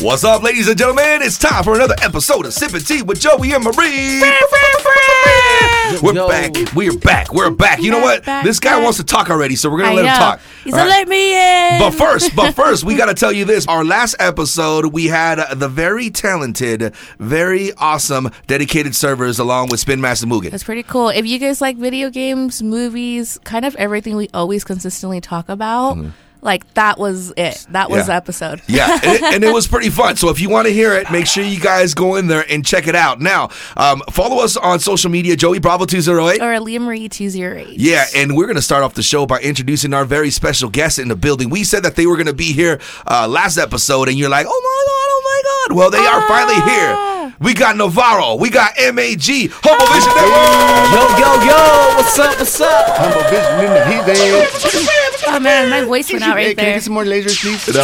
What's up, ladies and gentlemen? It's time for another episode of Sipping Tea with Joey and Marie. We're Yo. back. We're back. We're back. You know what? Back, this guy back. wants to talk already, so we're gonna I let him talk. He's All like, right? let me in. But first, but first, we got to tell you this. Our last episode, we had the very talented, very awesome, dedicated servers along with Spin Master Mugen. That's pretty cool. If you guys like video games, movies, kind of everything we always consistently talk about, mm-hmm. Like that was it. That was. Yeah. the episode. Yeah, and it, and it was pretty fun. So if you want to hear it, make sure you guys go in there and check it out. Now, um, follow us on social media, Joey Bravo two zero eight. Aaliyah Marie two zero eight. Yeah, and we're going to start off the show by introducing our very special guest in the building. We said that they were going to be here uh, last episode, and you're like, oh my God, oh my God. Well, they are finally here. We got Navarro, we got MAG, Humble Vision Network. Yo, yo, yo, what's up, what's up? Humble vision in the heat there. Oh man, my voice went out Hey, right can I there. get some more lasers, please? Yeah.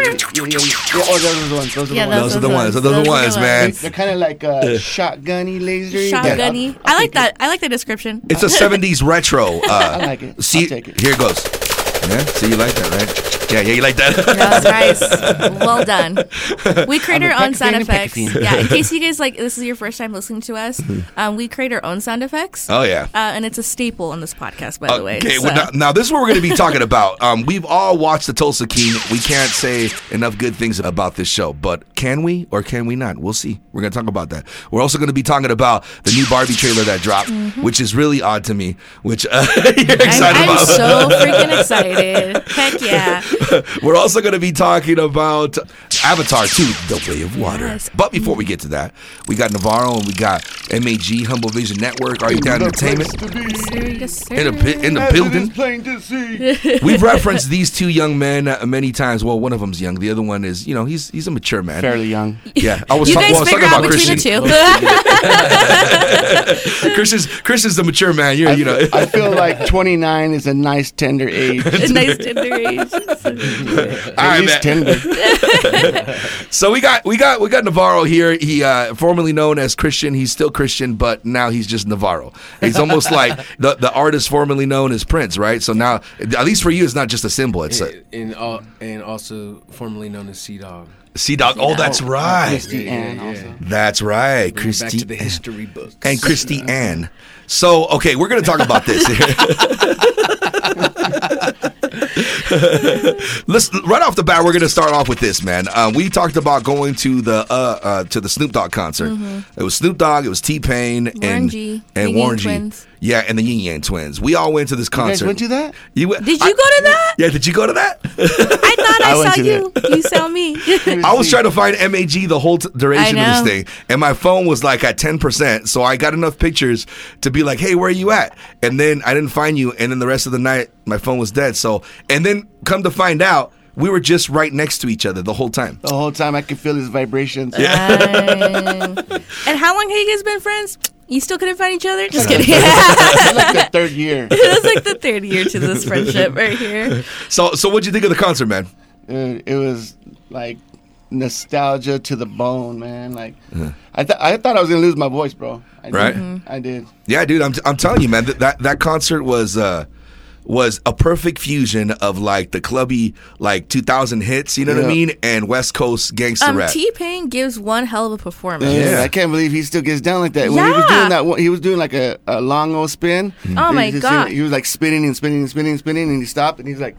Oh, those are the ones. Those are Yeah, the those, ones. Those are the ones. Those are the ones, man. They're kind of like uh, shotgunny laser. Shotgunny. I like that. I like the description. It's a 70s retro. Uh, I like it. See, I'll take it. here it goes. Yeah, see, you like that, right? Yeah, yeah, you like that. That was nice. Well done. We create I'm our own sound effects. Yeah, in case you guys like, this is your first time listening to us. Um, we create our own sound effects. oh, yeah. Uh, and it's a staple on this podcast, by the way. Okay, so- well, now, now this is what we're going to be talking about. Um, we've all watched the Tulsa King. We can't say enough good things about this show, but can we or can we not? We'll see. We're going to talk about that. We're also going to be talking about the new Barbie trailer that dropped, which is really odd to me. Which uh, you're excited I'm, I'm about. so freaking excited. Heck yeah. We're also going to be talking about Avatar 2, The Way of Water. Yes. But before we get to that, we got Navarro and we got MAG, Humble Vision Network, Are You Down Entertainment Yes, sir. in, a, pi- in the As building. plain to see. We've referenced these two young men uh, many times. Well, one of them's young. The other one is, you know, he's he's a mature man. Fairly young. Yeah, I was, You talk- guys well, I was figure talking out about between Christian. the two. Christian's Christian's the mature man. You're, I, you know. feel, I feel like 29 is a nice tender age. A nice tender age. At All right, least man. tender. So we got we got we got Navarro here. He uh, formerly known as Christian. He's still Christian, but now he's just Navarro. He's almost like the the artist formerly known as Prince, right? So now, at least for you, it's not just a symbol. It's a And, al- and also formerly known as Sea Dog. Sea Dog. Oh, that's right. Christy Ann also. That's right, Bring it Back Christy to the history books. and Christy Ann. So okay, we're gonna talk about this. Let's right off the bat, we're gonna start off with this, man. Um, we talked about going to the uh, uh, to the Snoop Dogg concert. It was Snoop Dogg, it was T Pain, and G, and Yin Warren G. Twins. Yeah, and the Yin Yang Twins. We all went to this concert. You guys went to that? You went- Did you I- go to that? Yeah, did you go to that? I thought I I, saw to you. You saw me. I was trying to find MAG the whole t- duration of this thing, and my phone was like at ten percent. So I got enough pictures to be like, "Hey, where are you at?" And then I didn't find you, and then the rest of the night my phone was dead. So and then come to find out, we were just right next to each other the whole time. The whole time I could feel his vibrations. Dang. and how long have you guys been friends? You still couldn't find each other? Just kidding. It's like the third year. That's like the third year to this friendship right here. So so what'd you think of the concert, man? Dude, it was like nostalgia to the bone, man. Like I thought I thought I was gonna lose my voice, bro. I did. Right. Mm-hmm. I did. Yeah, dude, I'm I'm telling you, man, that that, that concert was. uh was a perfect fusion of like the clubby like 2000 hits, you know what I mean, and West Coast gangster Um, rap. T Pain gives one hell of a performance. Yeah. I can't believe he still gets down like that. When he was Yeah. doing that, he was doing like a, a long old spin. Oh my just God. He was like spinning and spinning and spinning and spinning, and he stopped and he's like,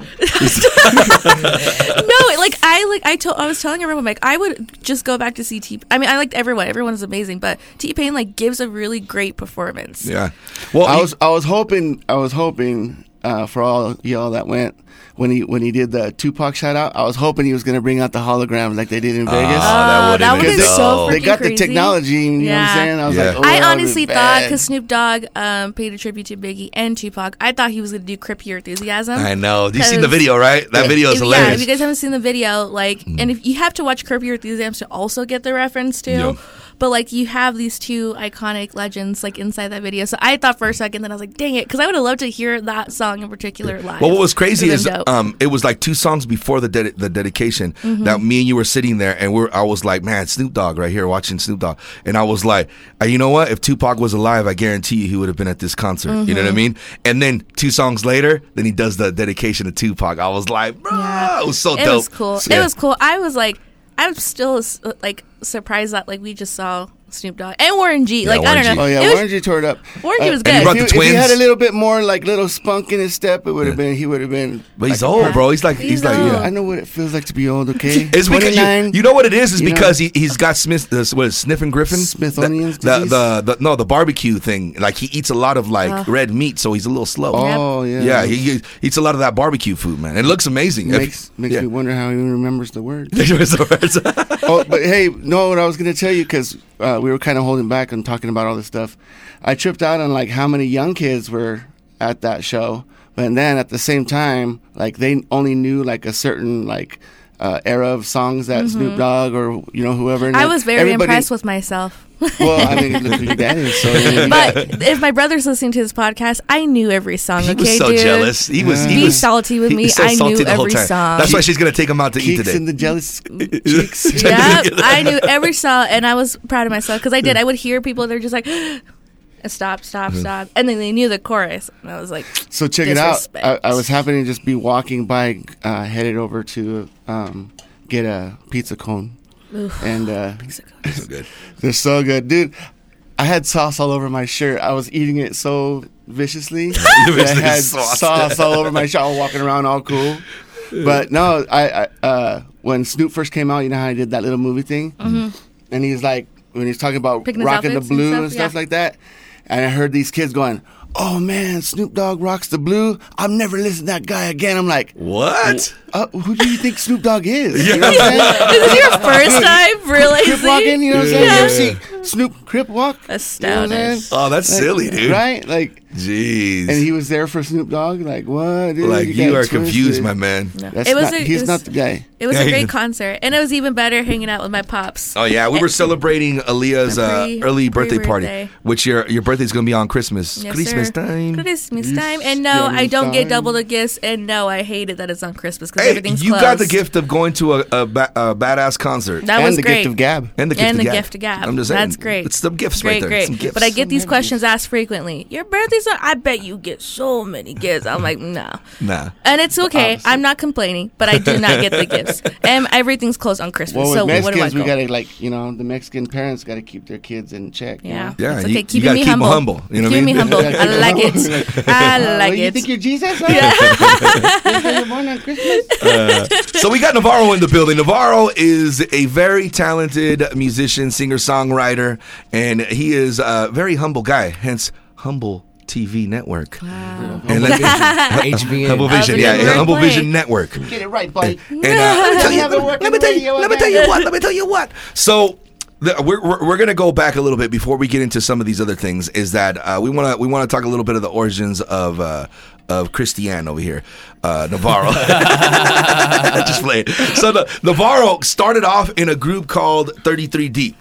no, like I like I told I was telling everyone like I would just go back to see T. I mean, I liked everyone. Everyone is amazing, but T Pain like gives a really great performance. yeah. Well, I he- was I was hoping I was hoping uh, for all y'all that went when he when he did the Tupac shout out. I was hoping he was gonna bring out the holograms like they did in Vegas. Oh, that would've that been would've been so they freaking got the technology. You know what Yeah. I'm saying? I was Yeah. like, oh, I honestly been thought because Snoop Dogg um, paid a tribute to Biggie and Tupac, I thought he was gonna do Crip Your Enthusiasm. I know. Do you seen the video, right? That video is If- yeah, if you guys haven't seen the video, like, and if you have to watch Curb Your Enthusiasm to also get the reference too. Yeah. But like you have these two iconic legends like inside that video. So I thought for a second that I was like, dang it, because I would have loved to hear that song in particular live. Well, what was crazy is um, it was like two songs before the the dedication Mm-hmm. that me and you were sitting there, and we're I was like, man, Snoop Dogg right here watching Snoop Dogg, and I was like, you know what? If Tupac was alive, I guarantee you he would have been at this concert. You know what I Mm-hmm. mean? And then two songs later, then he does the dedication to Tupac. I was like, bro, Yeah. it was so it dope. was cool. Yeah. It was cool. I was like, I'm still like surprised that like we just saw Snoop Dogg and Warren G. Yeah, like I don't G. know. Oh yeah, It was- Warren G tore it up. Warren G was Uh, good. he brought if, the you- if he had a little bit more like little spunk in his step, it would have been. He would have been. But he's like a old, perfect- bro. He's like he's, He's like yeah. I know what it feels like to be old. Okay, It's because you, you know what it is is you know? because he he's got Smith uh, what is it, Sniffin Griffin Smithsonian's the, the, the the no the barbecue thing like he eats a lot of like red meat so he's a little slow. Oh yeah, Yeah, he, he eats a lot of that barbecue food, man. It looks amazing. makes makes yeah. me wonder how he remembers the words. oh, but hey, no, what I was gonna tell you because uh, we were kind of holding back and talking about all this stuff. I tripped out on like how many young kids were at that show, but then at the same time, like they only knew like a certain like uh, era of songs that Snoop Dogg or you know whoever. Mm-hmm. I was very everybody- impressed with myself. Well, I mean, look who your dad is. So you got- But if my brother's listening to this podcast, I knew every song. he okay, was so dude? jealous. He was. He Be was, salty with me. so I knew every time. song. That's why she's gonna take him out to eat Keeks today. and the jealous cheeks. Yep, I knew every song, and I was proud of myself because I did. I would hear people; they're just like, "Stop, stop, stop," and then they knew the chorus, and I was like, So check it out. I, I was happening to just be walking by, uh, headed over to um, get a pizza cone, and uh, so good. they're so good, dude. I had sauce all over my shirt. I was eating it so viciously. I had Sauce. sauce. all over my shirt. I was walking around all cool. But no, I, I uh, when Snoop first came out, you know how I did that little movie thing, and he's like when he's talking about Mm-hmm. Picking rocking the outfits and blue stuff, and stuff yeah. like that, and I heard these kids going, "Oh man, Snoop Dogg rocks the blue. I'm never listening to that guy again." I'm like, What? uh, "Who do you think Snoop Dogg is?" You know what I'm saying? "Is this your first time Crip walking, you know what I'm saying? You ever see Snoop Crip walk? You know what I'm Astounding. saying? Oh, that's Like, silly, dude. Right? Like, Jeez. and he was there for Snoop Dogg. Like, what? Dude? like got you it are confused, my man. That's It was not, a- it he's was- not the guy. It was Yeah, a great did. concert, and it was even better hanging out with my pops. Oh yeah, we were celebrating Aaliyah's uh, Pre- early birthday party, pre-birthday. which your your birthday's gonna be on Christmas. Yes, Christmas sir. time. Christmas time, and no, I don't get double the gifts, and no, I hate it that it's on Christmas because Hey, everything's you closed. got the gift of going to a, a, ba- a badass concert. That and was the great. gift of Gab. and the gift and of the gab. gift of gab. I'm just saying, That's great. It's some gifts great, right there. Great, Some gifts. But I get these questions asked frequently. Your birthday's on. I bet you get so many gifts. I'm like, no. nah. And it's okay. Opposite. I'm not complaining, but I do not get the gifts. And everything's closed on Christmas. Well, so with what do I Mexicans, go? we gotta like you know the Mexican parents gotta keep their kids in check. you yeah. know? Yeah, It's okay. you Keeping gotta me keep 'em humble. humble, you know what I Keeping mean? me humble. Yeah, keep I 'em like it. I like you it. think you're Jesus? Huh? You're born on Christmas. Uh, so we got Navarro in the building. Navarro is a very talented musician, singer, songwriter, and he is a very humble guy. Hence, humble. TV network and let me. Humble Vision, yeah, yeah, Humble. Vision Network. Get it right, buddy. And uh, let me tell you, Have it work let me tell you, let me tell you what, let me tell you what. So. The, we're, we're, we're gonna go back a little bit before we get into some of these other things. Is that uh, we want to we want to talk a little bit of the origins of uh, of Christian over here, uh, Navarro. Just play it. So the, Navarro started off in a group called Thirty Three Deep.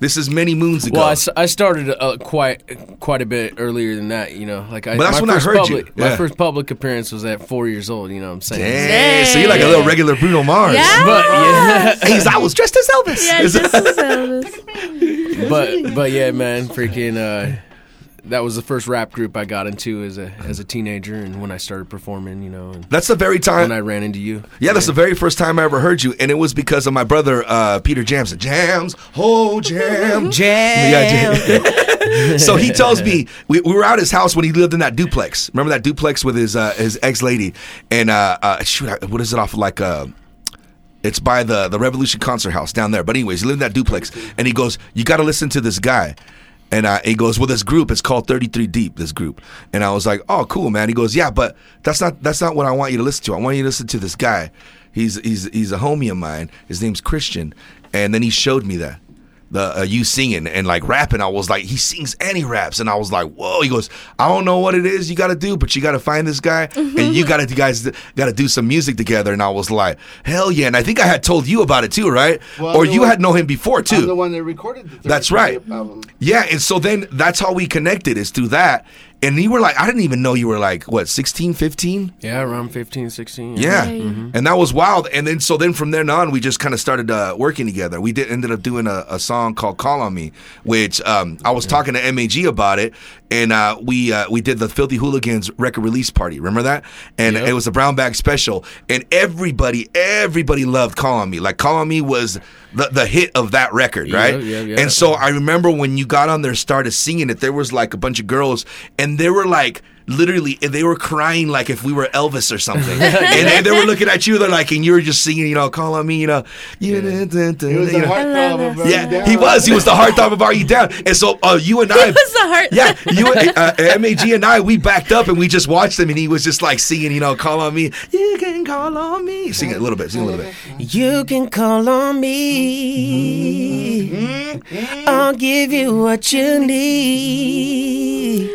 This is many moons ago. Well, I started uh, quite quite a bit earlier than that, you know. Like I, But that's when I first heard you. Yeah. My first public appearance was at four years old. You know what I'm saying? Dang, so you're like a little regular Bruno Mars. Yeah. But yeah, Hey, I was dressed as Elvis. Yeah, Is just it- as Elvis. but but yeah, man, freaking. Uh, that was the first rap group I got into as a as a teenager, and when I started performing, you know, and That's the very time. when I ran into you. Yeah, that's the very first time I ever heard you, and it was because of my brother uh, Peter Jamson. Jams, oh jam, Jam. Yeah, jam. so he tells me we, we were out at his house when he lived in that duplex. Remember that duplex with his uh, his ex lady, and uh, uh, shoot, what is it off of like uh, it's by the the Revolution Concert House down there. But anyways, he lived in that duplex, and he goes, "You got to listen to this guy." And uh, he goes, "Well, this group is called 33 Deep. This group." And I was like, "Oh, cool, man." He goes, "Yeah, but that's not that's not what I want you to listen to. I want you to listen to this guy. He's he's he's a homie of mine. His name's Christian." And then he showed me that the uh, you singing and like rapping. I was like, he sings and he raps, and I was like, whoa. He goes, I don't know what it is you got to do, but you got to find this guy, and you got to you guys got to do some music together. And I was like, hell yeah. And I think I had told you about it too, right? Well, or you one- had known him before too. I'm the one that recorded the That's right. album. Yeah, and so then that's how we connected is through that. And you were like, I didn't even know you were like, what, 16, 15? Yeah, around 15, 16. Yeah. Right. And that was wild. And then, so then from then on, we just kind of started uh, working together. We did ended up doing a, a song called Call on Me, which um, I was talking to MAG about it. And uh, we uh, we did the Filthy Hooligans record release party. Remember that? And Yep. it was a brown bag special. And everybody, everybody loved Call on Me. Like, Call on Me was the, the hit of that record, Yeah, right? yeah, yeah. And so I remember when you got on there, started singing it, there was like a bunch of girls, and they were like, literally, and they were crying like if we were Elvis or something. and, and they were looking at you, they're like, and you were just singing, you know, call on me, you know. You He was the heartthrob of Are Yeah, Down? he was. He was the heartthrob of Are You Down? And so uh, you and I. He was the heart- Yeah, you, uh, MAG and I, we backed up and we just watched him, and he was just like singing, you know, call on me. You can call on me. Sing it a little bit. Sing a little bit. You can call on me. I'll give you what you need.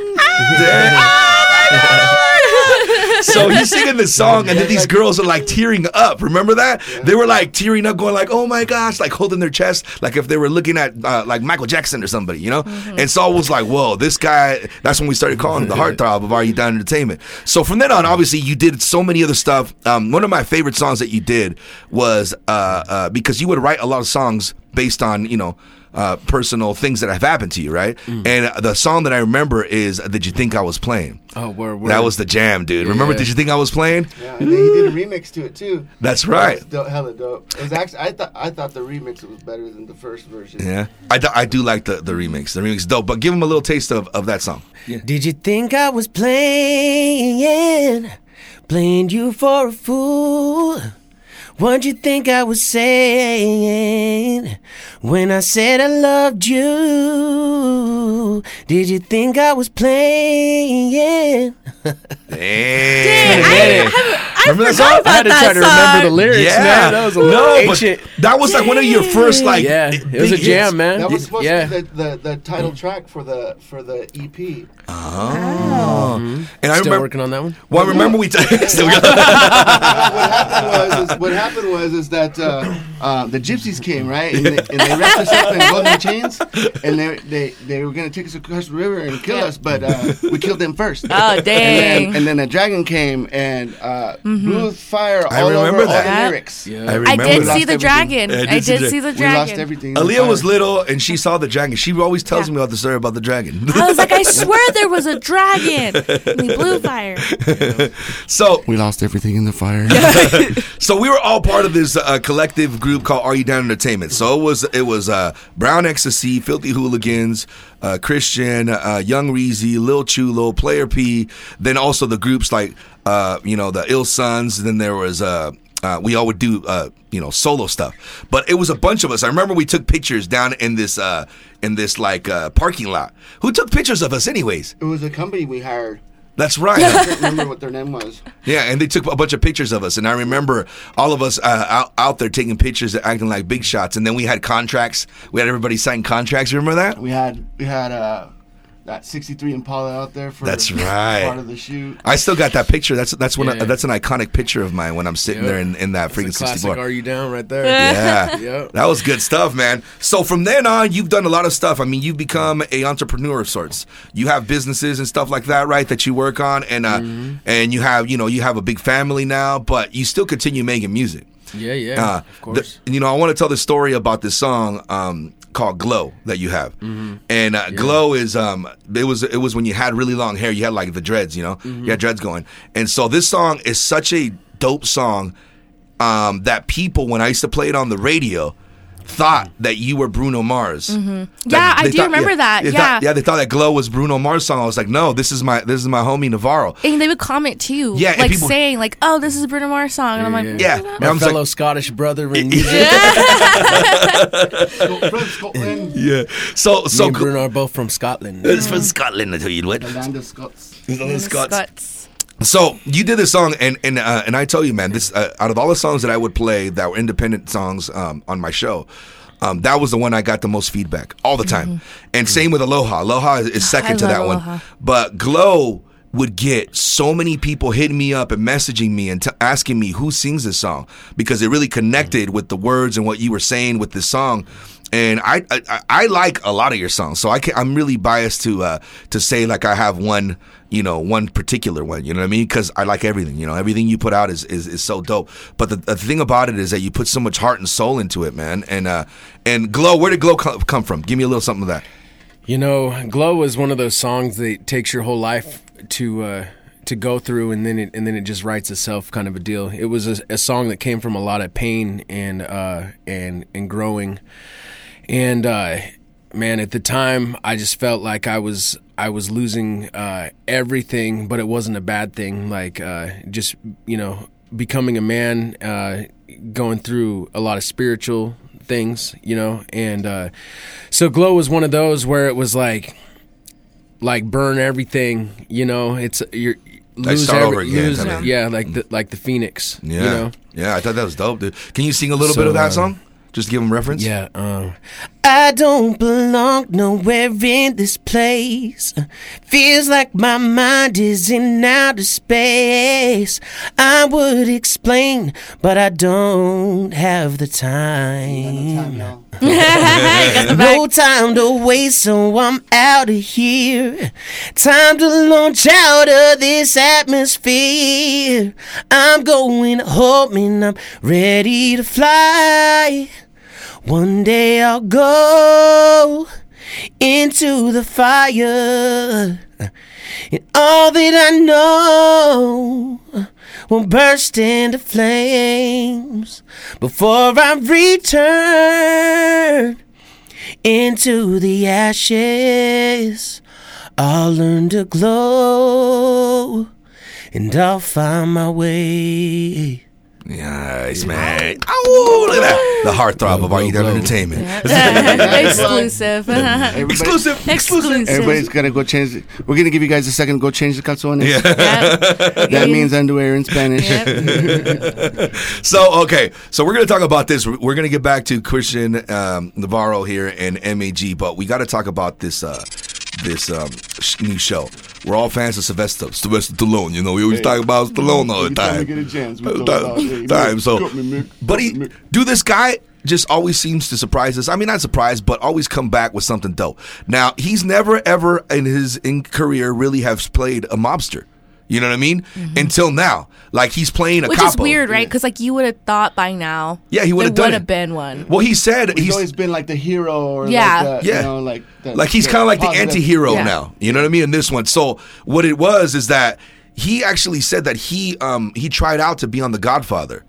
So he's singing this song, and then these girls are like tearing up. Remember that? They were like tearing up, going like, "Oh my gosh!" Like holding their chest, like if they were looking at uh, like Michael Jackson or somebody, you know. And Saul was like, "Whoa, this guy!" That's when we started calling him the heartthrob of Are You Down Entertainment. So from then on, obviously, you did so many other stuff. Um, one of my favorite songs that you did was uh, uh, because you would write a lot of songs based on you know. Uh, personal things that have happened to you, right? And the song that I remember is "Did You Think I Was Playing?" Oh, where, where? That was the jam, dude. Remember? Did you think I was playing? Yeah, and then he did a remix to it too. That's right. It's dope, hella dope. It was actually I thought I thought the remix was better than the first version. Yeah, I, do- I do like the, the remix. The remix is dope, but give him a little taste of, of that song. Did you think I was playing? Playing you for a fool? What'd you think I was saying when I said I loved you? Did you think I was playing? Damn. I, I, I Remember that song? about I had to try to remember the lyrics, yeah, man. That was a no, ancient. but that was like one of your first like yeah, it was a hits. jam, man. That was supposed yeah. to be the, the, the title track for the for the EP. Oh, and I Still remember. working on that one. Well, I remember we. T- still got- what happened was is, what happened was is that uh, uh, the gypsies came right and they, and they wrapped us up in golden chains and they they they were gonna take us across the river and kill us, but uh, we killed them first. Oh And then, dang! And then a dragon came and uh, blew fire I all remember over that. all Yeah. the lyrics. Yeah. I I did that. see the Lost everything. dragon. Yeah, I I did see the- see the We dragon. lost everything. in Aaliyah was little and she saw the dragon. She always tells Yeah. me about the story about the dragon. I was like, I swear there was a dragon. And he blew fire. so We lost everything in the fire. so we were all part of this uh, collective group called Are You Down Entertainment. So it was it was uh, Brown Ecstasy, Filthy Hooligans, uh, Christian, uh, Young Reezy, Lil Chulo, Player P. Then also the groups like uh, you know the Ill Sons. Then there was. Uh, uh, we all would do, uh, you know, solo stuff, but it was a bunch of us. I remember we took pictures down in this, uh, in this like uh, parking lot. Who took pictures of us, anyways? It was a company we hired. That's right. I can't remember what their name was. Yeah, and they took a bunch of pictures of us, and I remember all of us uh, out, out there taking pictures, acting like big shots, and then we had contracts. We had everybody sign contracts. You remember that? We had we had uh, that 63 Impala out there for That's right. part of the shoot. I still got that picture. That's that's one. Yeah. that's an iconic picture of mine when I'm sitting Yep. there in, in that freaking classic 64. Are You Down right there. Yeah, Yep. that was good stuff, man. So from then on, you've done a lot of stuff. I mean, you've become a entrepreneur of sorts. You have businesses and stuff like that, right? That you work on, and uh, Mm-hmm. and you have you know you have a big family now, but you still continue making music. Yeah, yeah. Uh, of course. the- you know, I want to tell the story about this song um, called "Glow" that you have, and uh, "Glow" is um, it was it was when you had really long hair, you had like the dreads, you know, you had dreads going, and so this song is such a dope song um, that people, when I used to play it on the radio. Thought that you were Bruno Mars. Mm-hmm. Yeah, I do remember that. They Yeah. thought, yeah. They thought that "Glow" was Bruno Mars song. I was like, no, this is my this is my homie Navarro. And they would comment too. Yeah, like people- saying like, "Oh, this is a Bruno Mars song," and I'm like, Yeah. "What is that?" And I My was like- fellow Scottish brother in music. From Scotland, Yeah. So Me so and Bruno are both from Scotland. it's from Scotland. I tell you what. the land of Scots. Scots. Scots. So you did this song, and and uh, and I tell you, man, this uh, out of all the songs that I would play that were independent songs um, on my show, Um, that was the one I got the most feedback all the time. And same with Aloha. Aloha is, is second I to that love one. But Glow would get so many people hitting me up and messaging me and t- asking me who sings this song because it really connected with the words and what you were saying with this song. And I, I I like a lot of your songs, so I can, I'm really biased to uh, to say like I have one you know one particular one. You know what I mean? Because I like everything. You know everything you put out is is, is so dope. But the, the thing about it is that you put so much heart and soul into it, man. And uh and glow, where did glow come from? Give me a little something of that. You know, "Glow" was one of those songs that takes your whole life to uh, to go through, and then it and then it just writes itself, kind of a deal. It was a, a song that came from a lot of pain and uh, and and growing, and uh, man, at the time, I just felt like I was I was losing uh, everything, but it wasn't a bad thing. Like uh, just you know, becoming a man, uh, going through a lot of spiritual things, you know, and uh, so glow was one of those where it was like like burn everything, you know. It's you're lose start every- over again, lose- yeah, like the like the phoenix, Yeah, you know. yeah. I thought that was dope, dude. Can you sing a little So, bit of that uh, song? Just give them reference. Yeah, um, I don't belong nowhere in this place. Feels like my mind is in outer space. I would explain, but I don't have the time. No time to waste, so I'm out of here. Time to launch out of this atmosphere. I'm going home and I'm ready to fly. One day I'll go into the fire. And all that I know will burst into flames before I return into the ashes. I'll learn to glow and I'll find my way. Nice, man. Oh, look at that. The heartthrob of Are You Down Entertainment. Exclusive. Exclusive. Exclusive. Everybody's gotta go change. The, we're gonna give you guys a second to go change the calzones. Yeah. Yeah. That means underwear in Spanish. Yep. So okay, so we're gonna talk about this. We're we're gonna get back to Christian um, Navarro here and MAG, but we got to talk about this uh, this um, sh- new show. We're all fans of Sylvester, Sylvester Stallone. You know, we always talk about Stallone all the time time. get a chance, we All the throw it out. Hey, time. So, but he, do this guy just always seems to surprise us. I mean, not surprise, but always come back with something dope. Now, he's never ever in his in career really has played a mobster. You know what I mean? Until now, like he's playing a Mm-hmm. Which is weird, right? Because like you would have thought by now. Yeah, he would've there done would have been one. Well, he said He's he's always been like the hero, or Yeah. like the, Yeah. you know, like the, like he's kind of like the positive- anti-hero Yeah. now. You know what I mean? In this one, so what it was is that he actually said that he um he tried out to be on The Godfather,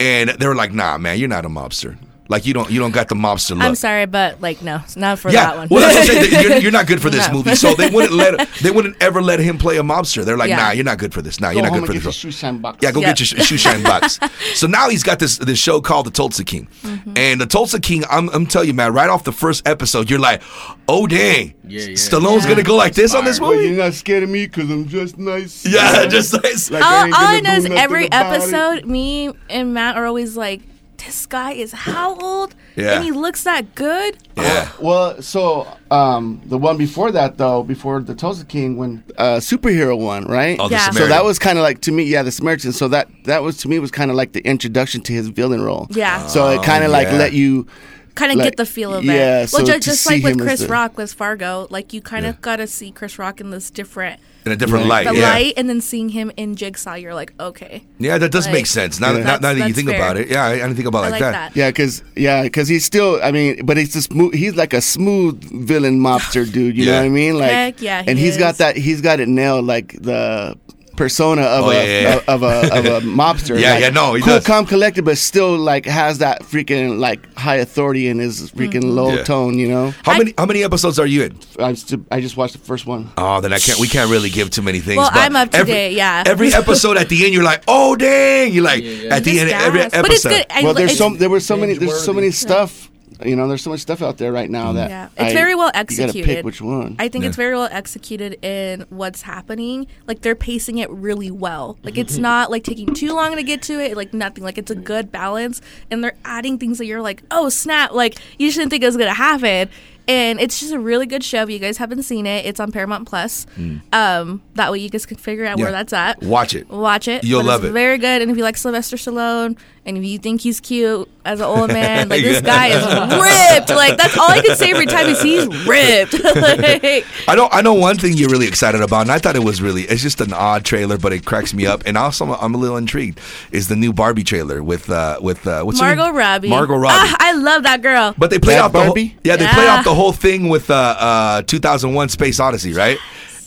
and they were like, "Nah, man, you're not a mobster. Like you don't you don't got the mobster look." I'm sorry, but like no, it's not for yeah, that one. well, that's what I'm saying. You're, you're not good for this No. movie, so they wouldn't let they wouldn't ever let him play a mobster. They're like, Yeah. "Nah, you're not good for this. Nah, Go you're not good for and this." get your shoe shine box. Yeah, go Yep. get your shoe shine box. so now he's got this this show called The Tulsa King, Mm-hmm. and The Tulsa King. I'm I'm telling you, man, right off the first episode, you're like, oh dang, Yeah, yeah. Stallone's gonna go like this on this Well, movie. you're not scared of me because I'm just nice. Yeah, just like, Like, all, ain't all I know is every about it. episode, me and Matt are always like, "This guy is how old? Yeah. and he looks that good." yeah, Well, so um, the one before that, though, before the Tulsa King, when uh, superhero one, right? oh, the Yeah. So So that was kind of like to me, yeah, the Samaritan. So that that was to me was kind of like the introduction to his villain role. Yeah. So it kind of like yeah. let you. Kind of Like, get the feel of yeah, it. Well, so ju- to just see like with him as Chris the- Rock with Fargo, like you kind of got to see Chris Rock in this different in a different Yeah. light. the yeah, light, and then seeing him in Jigsaw, you're like, okay, yeah, that does Like, make sense. Now, Yeah. now, now that you think that's about it, yeah, I, I didn't think about it I like like that. that. Yeah, because yeah, because he's still. I mean, but he's just. He's like a smooth villain mobster dude. You Yeah. know what I mean? Like, Heck yeah, he and he's got that. He's got it nailed. Like the persona of Oh, a yeah, yeah, yeah. of a of a mobster. Yeah, like, yeah, no, he cool, does. calm, collected, but still like has that freaking like high authority in his freaking Mm-hmm. low Yeah. tone. You know, How I- many how many episodes are you in? I just I just watched the first one. Oh, then I can't. We can't really give too many things. Well, but I'm up to every, date, yeah. Every episode at the end, you're like, oh dang! You're like Yeah, yeah. at the end of every episode. But it's good. I, well, there's it's, so there were so many there's so many stuff you know, there's so much stuff out there right now that Yeah, it's I- very well You gotta executed. pick which one. I think Yeah. it's very well executed in what's happening. Like they're pacing it really well. Like it's not like taking too long to get to it. Like nothing. Like it's a good balance, and they're adding things that you're like, oh snap! Like you shouldn't think it was gonna happen. And it's just a really good show. If you guys haven't seen it, it's on Paramount Plus. Um, that way you guys can figure out Yeah. where that's at. Watch it. Watch it. You'll But love it's it. Very good. And if you like Sylvester Stallone, and if you think he's cute as an old man, like this guy is ripped. Like that's all I can say every time is he's ripped. like, I know. I know one thing you're really excited about, and I thought it was really. It's just an odd trailer, but it cracks me up. And also, I'm a little intrigued. Is the new Barbie trailer with uh with uh what's her Margot name? Robbie. Margot Robbie. Ah, I love that girl. but they play That off the whole, Barbie? yeah they play off the whole thing with uh uh 2001 Space Odyssey, right?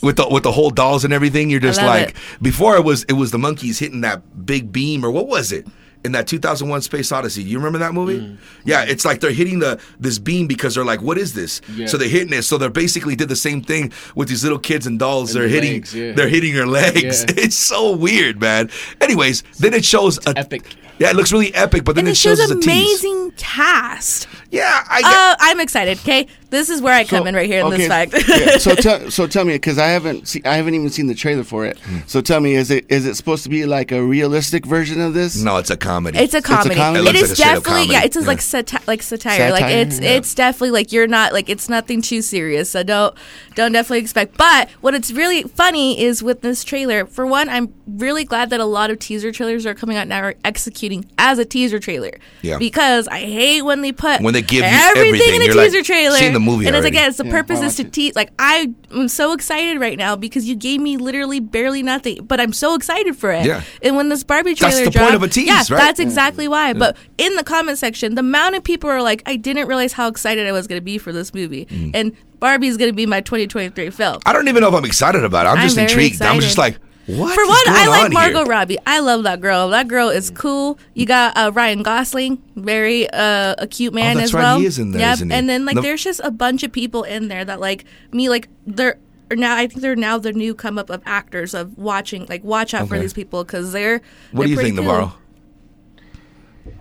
With the with the whole dolls and everything, you're just like it. before it was it was the monkeys hitting that big beam or what was it? In that 2001 Space Odyssey, you remember that movie? Mm. Yeah, it's like they're hitting the this beam because they're like, "What is this?" Yeah. So they're hitting it. So they basically did the same thing with these little kids and dolls. And they're the hitting, legs, yeah. they're hitting your legs. Yeah. It's so weird, man. Anyways, then it shows a Epic. Yeah, it looks really epic, but then and it it shows shows us a amazing cast. Yeah, I. Uh, I'm excited. Okay, this is where I come in right here in this fact. yeah, so tell so tell me because I haven't see, I haven't even seen the trailer for it. Hmm. So tell me, is it is it supposed to be like a realistic version of this? no, it's a comedy. It's a comedy. comedy? It It looks is like a definitely yeah. It's Yeah. like sati- like satire. Like it's yeah. it's definitely like you're not like it's nothing too serious. So don't don't definitely expect. But what it's really funny is with this trailer. For one, I'm really glad that a lot of teaser trailers are coming out now are executing as a teaser trailer. Yeah. Because I hate when they put When they give you everything, everything, in a you're like, teaser trailer. "Seen the movie and it's already." like yeah, it's the Yeah, purpose is to watch it? tease. Like I am so excited right now because you gave me literally barely nothing, but I'm so excited for it. Yeah. And when this Barbie trailer That's trailer the point of a tease, yeah, right? that's exactly why. But in the comment section, the amount of people are like, I didn't realize how excited I was going to be for this movie. Mm. And Barbie is going to be my 2023 film. I don't even know if I'm excited about it. I'm I'm just very intrigued. I'm just like, what? For one, I like on Margot here? Robbie. I love that girl. That girl is cool. You got uh, Ryan Gosling, very uh, a cute man Oh, as right. well. He is in there, Yep. And then like there's just a bunch of people in there that like me like they're now I think they're now the new come up of actors of watching like watch out for these people because they're What they're do you think, cool. Navarro?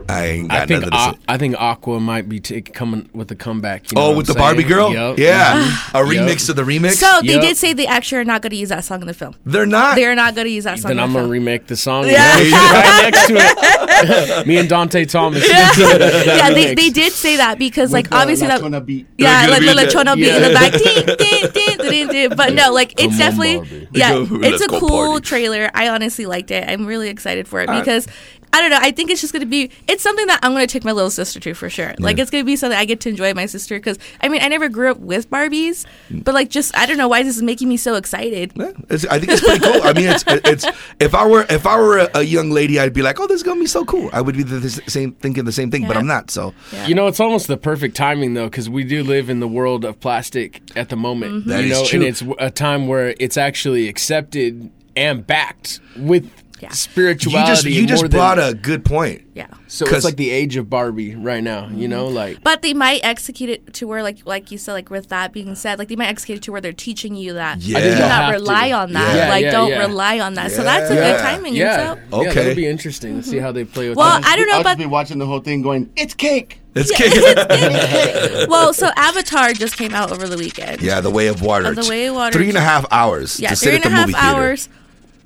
I ain't got I think nothing to say. I think Aqua might be take, coming with a comeback. You know Oh, with I'm the Barbie girl? Yup. Yeah. Mhm. A remix Yup. to the remix? So they Yep. did say they actually are not going to use that song in the film. They're not. They're not going to use that song. Then in I'm the gonna remake the song. Yeah. right next to it. Me and Dante Thomas. yeah, they, they did say that because like With the obviously that Latona beat. yeah, They're like the be Lechona beat in the back. Ding, ding, ding, ding, ding. But no, like it's definitely yeah, it's a cool trailer. I honestly liked it. I'm really excited for it because I don't know. I think it's just gonna be. It's something that I'm gonna take my little sister to for sure. Like it's gonna be something I get to enjoy with my sister because I mean I never grew up with Barbies, but like just I don't know why this is making me so excited. Yeah, it's, I think it's pretty cool. I mean, it's it's if I were if I were a, a young lady, I'd be like, oh, this is gonna be so cool. I would be the, the same thinking the same thing, but I'm not. So Yeah. You know, it's almost the perfect timing though, because we do live in the world of plastic at the moment. Mm-hmm. That you is know, true. and it's a time where it's actually accepted and backed with Yeah. you spirituality. just you more just than- brought a good point. Yeah. So 'cause- it's like the age of Barbie right now. You know, mm-hmm. like But they might execute it to where, like, like you said, like with that being said, like they might execute it to where they're teaching you that Yeah. do I think they'll not have to. rely on that. Yeah. like, Yeah, don't yeah. rely on that. So that's a Yeah. good timing. yeah, And so, yeah, Okay. that'll be interesting to see how they play with Well, that. I don't know I'll about just be watching the whole thing, going, "It's cake." It's cake. well, so Avatar just came out over the weekend. yeah, the way of water. Of The Way of Water. Three and a half hours yeah, to sit three at and the a half movie theater.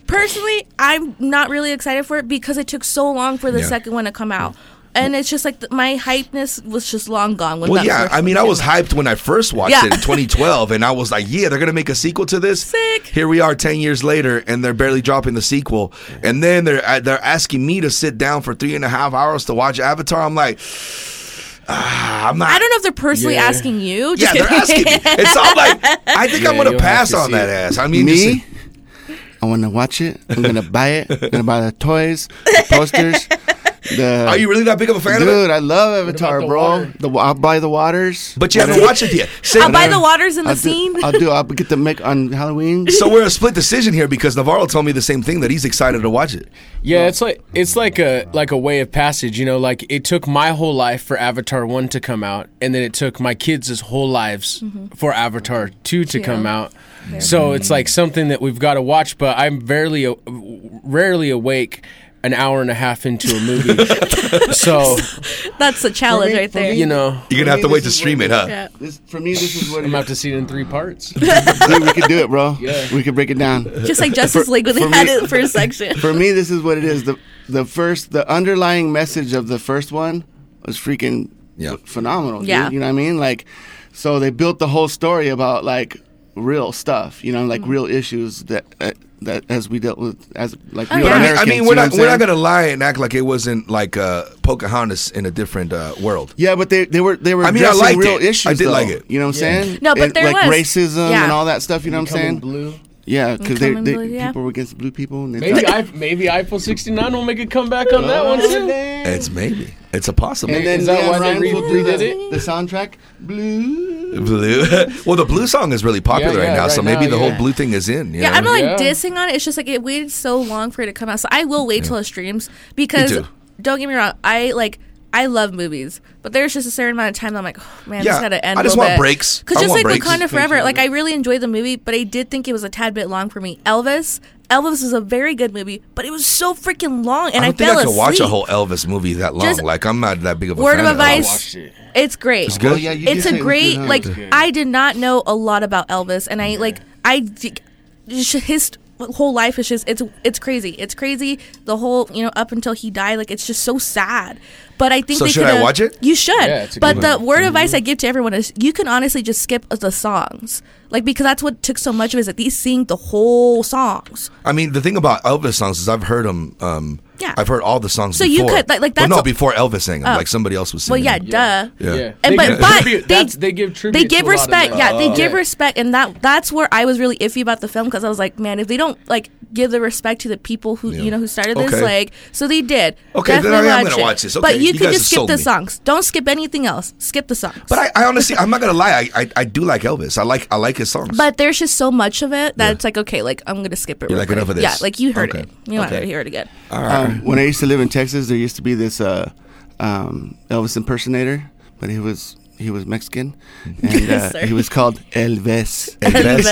Hours. Personally, I'm not really excited for it because it took so long for the Yeah. second one to come out, and it's just like th- my hypeness was just long gone. When Well, that yeah. first I mean, one I was hyped when I first watched Yeah. it in 2012, and I was like, "Yeah, they're gonna make a sequel to this." Sick. Here we are, 10 years later, and they're barely dropping the sequel, and then they're uh, they're asking me to sit down for three and a half hours to watch Avatar. I'm like, ah, I'm not. I don't know if they're personally Yeah. asking you. Yeah, Just they're asking me. It's all like I think I'm gonna pass on that it. ass. I mean, Me, just- I want to watch it. I'm gonna buy it. I'm gonna buy the toys, the posters. The are you really that big of a fan of it? dude? I love Avatar, the bro. water? The I'll buy the waters. But you haven't watched it yet. Say- I'll buy the waters in the I'll scene. Do, I'll do. I'll get the make on Halloween. So we're a split decision here because Navarro told me the same thing that he's excited to watch it. Yeah, it's like it's like a like a way of passage, you know. Like it took my whole life for Avatar one to come out, and then it took my kids' whole lives Mm-hmm. for Avatar two to Two. come out. So it's like something that we've got to watch. But I'm rarely rarely awake an hour and a half into a movie. so That's the challenge me- right there. me- you know, You're gonna have to wait to stream it, huh? yeah. This, for me, this is what I'm it gonna have to see it in three parts. We could do it, bro. Yeah. We could break it down. Just like Justice League when they for had me- it first section. For me, this is what it is. The the first, the underlying message of the first one was freaking Yeah. ph- phenomenal. dude. Yeah. you know what I mean? Like, so they built the whole story about like real stuff. You know, like Mm-hmm. real issues that uh, that as we dealt with as like Oh, real yeah. I mean, Americans. I mean, we're not I'm we're not gonna lie and act like it wasn't like uh, Pocahontas in a different uh, world. Yeah, but they, they were they were I mean, I addressing liked real it. issues. I did though. like it. You know what I'm Yeah. saying? No, but And, there like was. racism Yeah. and all that stuff. You know what I'm saying? Becoming blue. Yeah, because they, they blue, yeah. people were against blue people. And they Maybe thought- I maybe Eiffel 69 will make a comeback on that one too. It's maybe it's a possible. And then Is that LeAnn why they Rimes redid the, it? the soundtrack. Blue. blue. well, the blue song is really popular Yeah, right now, right so maybe now, the whole blue thing is in. you Yeah, know? I'm not like Yeah. dissing on it. It's just like it waited so long for it to come out. So I will wait till it streams because don't get me wrong, I like I love movies, but there's just a certain amount of time that I'm like, oh, man, Yeah, this gotta end. I a just want bit. breaks. Because I just like breaks. Wakanda Forever, like I really enjoyed the movie, but I did think it was a tad bit long for me. Elvis, Elvis was a very good movie, but it was so freaking long, and I I, don't think fell I could watch a whole Elvis movie that long. Just- like I'm not that big of a Word fan of of advice. watched it. It's great. It's good. Oh, yeah, you did it's say a it was great good, like good. I did not know a lot about Elvis, and I like I his whole life is just it's it's crazy. It's crazy. The whole you know up until he died, like it's just so sad. But I think So they should I coulda- watch it? You should. Yeah, it's a but good the one. word advice I give to everyone is you can honestly just skip the songs, like because that's what took so much of it is that these sing the whole songs. I mean, the thing about Elvis songs is I've heard them. Um, Yeah. I've heard all the songs. So you could, like- like, Well, that's no, a- before Elvis sang them, Oh. like somebody else was Well, singing. yeah, them. duh. Yeah. Yeah. And but but they they give tribute They give to a lot of respect. them. Yeah, they Oh. give respect, and that that's where I was really iffy about the film because I was like, man, if they don't like give the respect to the people who you know who started this, Okay. like, so they did. Okay, then I am gonna it. watch this. Okay, but you, you could guys just skip the me. songs. Don't skip anything else. Skip the songs. But I, I honestly, I'm not gonna lie. I, I, I do like Elvis. I like, I like his songs. But there's just so much of it that it's like, okay, like I'm gonna skip it. You're real like, enough quick. of Yeah, like you heard Okay. it. You want to hear it again. all right. Um, when I used to live in Texas, there used to be this uh, um, Elvis impersonator, but he was he was Mexican, and uh, Sorry. he was called Elvis. Elvis.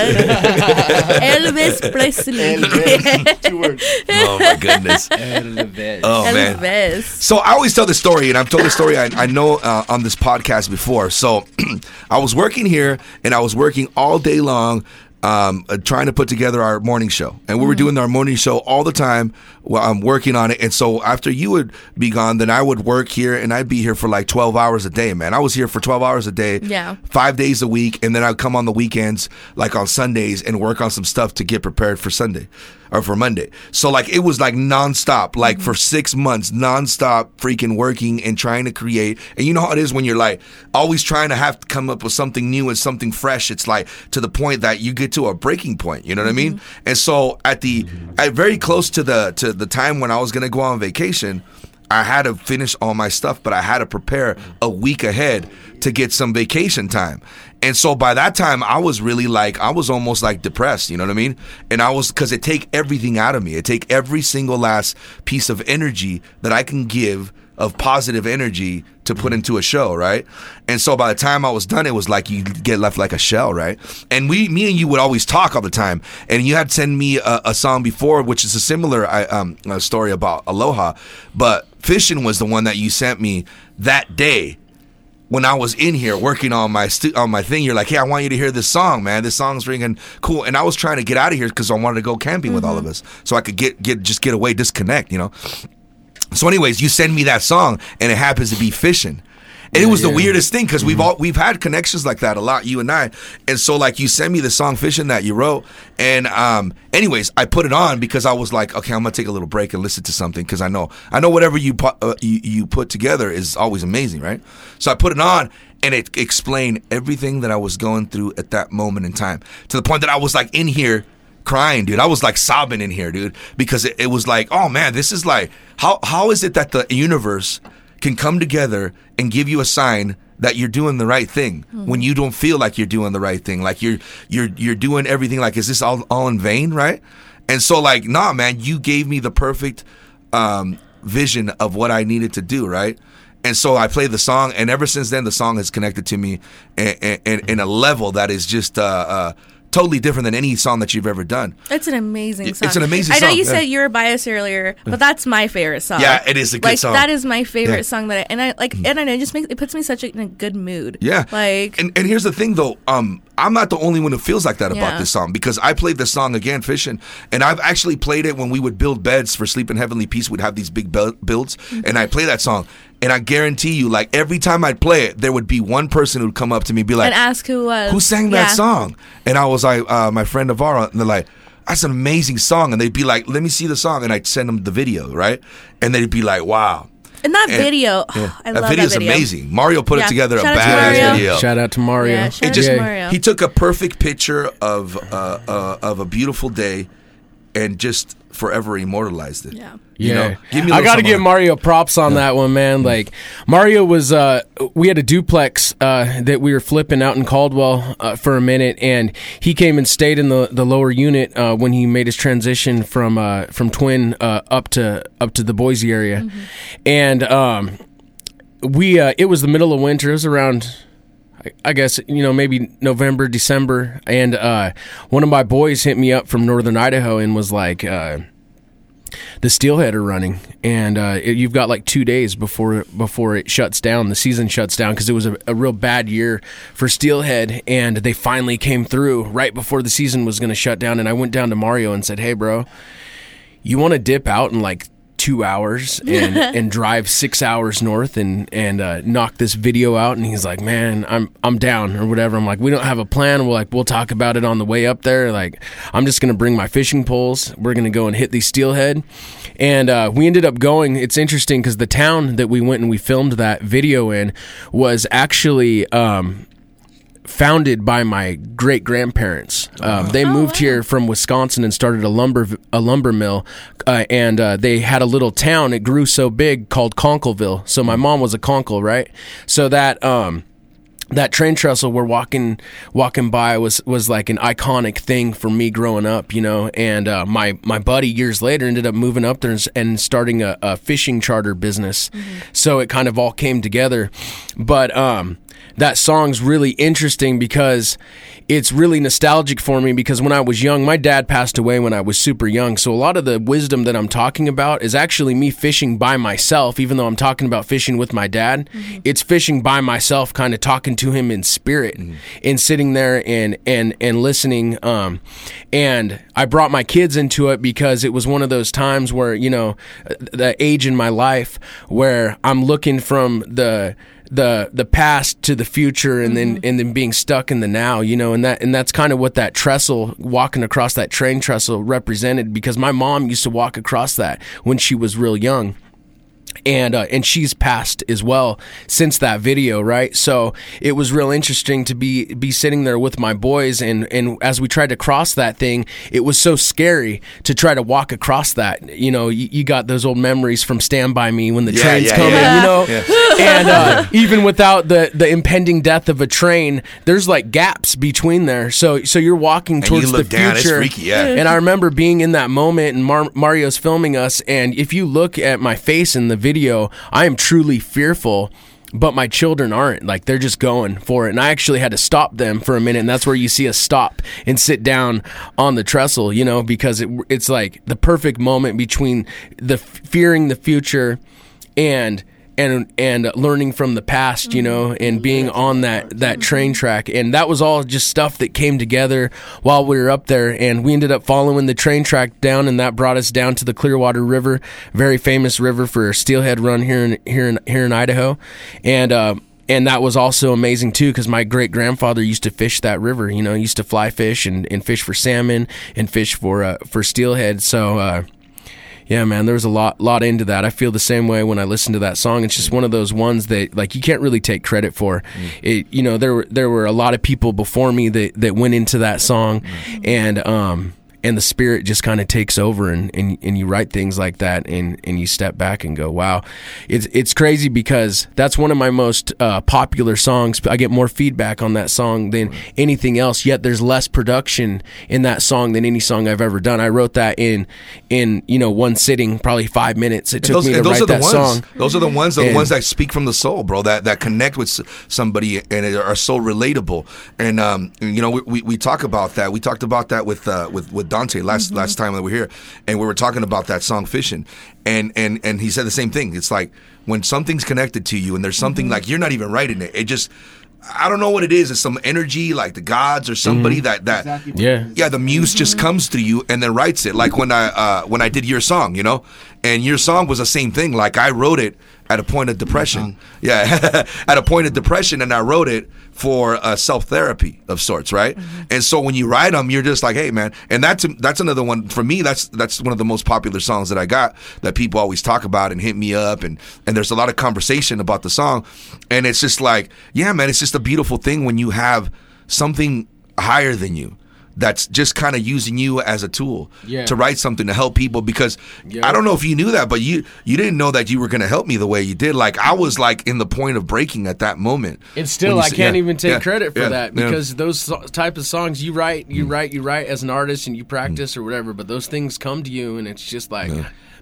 Elvis Presley. Elvis. Two words. oh my goodness. Elvis. Oh man. Elvis. So I always tell the story, and I've told the story I, I know uh, on this podcast before. So I was working here, and I was working all day long. Um, uh, trying to put together our morning show, and we were doing our morning show all the time. While I'm working on it, and so after you would be gone, then I would work here, and I'd be here for like 12 hours a day. Man, I was here for 12 hours a day, Yeah. five days a week, and then I'd come on the weekends, like on Sundays, and work on some stuff to get prepared for Sunday or for Monday. So like it was like nonstop, like for mm-hmm. six months, nonstop freaking working and trying to create. And you know how it is when you're like always trying to have to come up with something new and something fresh. It's like to the point that you get to a breaking point. You know what I mean? Mm-hmm. And so at the at very close to the to the time when I was gonna go on vacation. I had to finish all my stuff, but I had to prepare a week ahead to get some vacation time. And so by that time, I was really like, I was almost like depressed, you know what I mean? And I was, cause it take everything out of me. It take every single last piece of energy that I can give of positive energy to put into a show, right? And so by the time I was done, it was like you get left like a shell, right? And we, me and you would always talk all the time. And you had sent me a, a song before, which is a similar um, uh, story about Aloha, but Fishing was the one that you sent me that day when I was in here working on my stu- on my thing, you're like, "Hey, I want you to hear this song, man. This song's ringing cool." And I was trying to get out of here because I wanted to go camping with all of us, so I could get get just get away, disconnect, you know. So, anyways, you send me that song, and it happens to be fishing. And it was the weirdest thing because we've all we've had connections like that a lot, you and I. And so, like, you send me the song "Fishing" that you wrote, and um, anyways, I put it on because I was like, okay, I'm gonna take a little break and listen to something because I know I know whatever you put uh, you, you put together is always amazing, right? So I put it on, and it explained everything that I was going through at that moment in time to the point that I was like in here crying, dude. I was like sobbing in here, dude, because it, it was like, oh man, this is like, how how is it that the universe can come together and give you a sign that you're doing the right thing when you don't feel like you're doing the right thing, like you're you're you're doing everything like, is this all all in vain, right? And so like, nah, man, you gave me the perfect um, vision of what I needed to do, right? And so I played the song, and ever since then, the song has connected to me in, in, in a level that is just uh, uh, totally different than any song that you've ever done. It's an amazing song. It's an amazing song. I know song, you yeah. said you were biased earlier, but that's my favorite song. Yeah, it is a good like, song. That is my favorite Yeah. song that I and I like and I know, it just makes it puts me such a, in a good mood. Yeah. Like and, and here's the thing though, um, I'm not the only one who feels like that about Yeah. this song because I played this song again fishing, and I've actually played it when we would build beds for Sleep in Heavenly Peace. We'd have these big bel- builds, and I play that song, and I guarantee you, like every time I'd play it, there would be one person who'd come up to me and be like, and ask who was "Who sang that Yeah. song?" And I was like, uh, "My friend Navarro," and they're like. That's an amazing song, and they'd be like, "Let me see the song," and I'd send them the video, right? And they'd be like, "Wow, And that And- video, yeah. I that love video's that video. Is amazing." Mario put Yeah. it together Shout a out to badass video. Shout out to Mario. Yeah, shout It out just to Mario. he took a perfect picture of uh, uh, of a beautiful day, and just forever immortalized it. Yeah. You Yeah, know? Give me a I got to give. Mario props on that one, man. Like Mario was, uh, we had a duplex uh, that we were flipping out in Caldwell uh, for a minute, and he came and stayed in the, the lower unit uh, when he made his transition from uh, from Twin uh, up to up to the Boise area, and um, we uh, it was the middle of winter. It was around. I- I guess you know maybe November, December, and uh, one of my boys hit me up from Northern Idaho and was like, uh, "The Steelhead are running, and uh, it, you've got like two days before before it shuts down. The season shuts down because it was a, a real bad year for Steelhead, and they finally came through right before the season was going to shut down. And I went down to Mario and said, "Hey, bro, you want to dip out in like two hours and and drive six hours north and and uh, knock this video out. And he's like man i'm i'm down or whatever. I'm like we don't have a plan. We're like we'll talk about it on the way up there. Like i'm just gonna bring my fishing poles. We're gonna go and hit these steelhead. And uh, we ended up going. It's interesting because the town that we went and we filmed that video in was actually um, founded by my great grandparents. Um, they moved here from Wisconsin and started a lumber a lumber mill, uh, and uh, they had a little town. It grew so big called Conkleville. So my mom was a Conkle, right? So that. Um, that train trestle we're walking walking by was was like an iconic thing for me growing up, you know. And uh, my my buddy years later ended up moving up there and, and starting a, a fishing charter business. So it kind of all came together. But um, that song's really interesting because it's really nostalgic for me because when I was young, my dad passed away when I was super young. So a lot of the wisdom that I'm talking about is actually me fishing by myself, even though I'm talking about fishing with my dad. It's fishing by myself, kind of talking to him in spirit and sitting there and and and listening. Um, and I brought my kids into it because it was one of those times where you know the age in my life where I'm looking from the the the past to the future and then and then being stuck in the now you know and that and that's kind of what that trestle walking across that train trestle represented because my mom used to walk across that when she was real young and uh, and she's passed as well since that video, right? So it was real interesting to be be sitting there with my boys, and and as we tried to cross that thing, it was so scary to try to walk across that. You know, you, you got those old memories from Stand by Me when the Yeah, train's yeah, coming, yeah. you know, and uh, even without the the impending death of a train, there's like gaps between there. So so you're walking And towards you look the down, it's future. freaky, yeah. And I remember being in that moment, and Mar- Mario's filming us. And if you look at my face in the video, I am truly fearful. But my children aren't. Like, they're just going for it. And I actually had to stop them for a minute. And that's where you see us stop and sit down on the trestle, you know, because it, it's like the perfect moment between the fearing the future and and and learning from the past, you know, and being on that that train track, and that was all just stuff that came together while we were up there, and we ended up following the train track down, and that brought us down to the Clearwater River, very famous river for steelhead run here in here in here in Idaho, and. Uh, and that was also amazing too because my great grandfather used to fish that river. You know, used to fly fish and, and fish for salmon and fish for uh, for steelhead. So uh, yeah, man, there was a lot lot into that. I feel the same way when I listen to that song. It's just one of those ones that like you can't really take credit for. It you know, there were there were a lot of people before me that that went into that song and um and the spirit just kind of takes over and, and and you write things like that and and you step back and go wow it's it's crazy because that's one of my most uh, popular songs i get more feedback on that song than anything else yet there's less production in that song than any song i've ever done i wrote that in in you know one sitting probably five minutes it took those, me to those write are the that ones. song Those are the ones. The And- ones that speak from the soul, bro. That that connect with somebody and are so relatable. And um, you know, we, we, we talk about that. We talked about that with uh, with with Dante last last time that we were here, and we were talking about that song "Fishing," and and and he said the same thing. It's like when something's connected to you, and there's something like you're not even writing it. It just I don't know what it is. It's some energy, like the gods or somebody that that yeah yeah, the muse just comes to you and then writes it. Like when I uh, when I did your song, you know, and your song was the same thing. Like I wrote it at a point of depression. Yeah, at a point of depression, and I wrote it for uh, self therapy of sorts, right? And so when you write them, you're just like, hey, man. And that's that's another one for me. That's that's one of the most popular songs that I got that people always talk about and hit me up, and and there's a lot of conversation about the song, and it's just like, yeah, man, it's just a beautiful thing when you have something higher than you that's just kind of using you as a tool Yeah. to write something to help people because. I don't know if you knew that but you you didn't know that you were going to help me the way you did like I was like in the point of breaking at that moment And still, I you I s- can't yeah, even take yeah, credit for that. Mm. because those type of songs you write, you write, you write as an artist, and you practice or whatever. But those things come to you, and it's just like,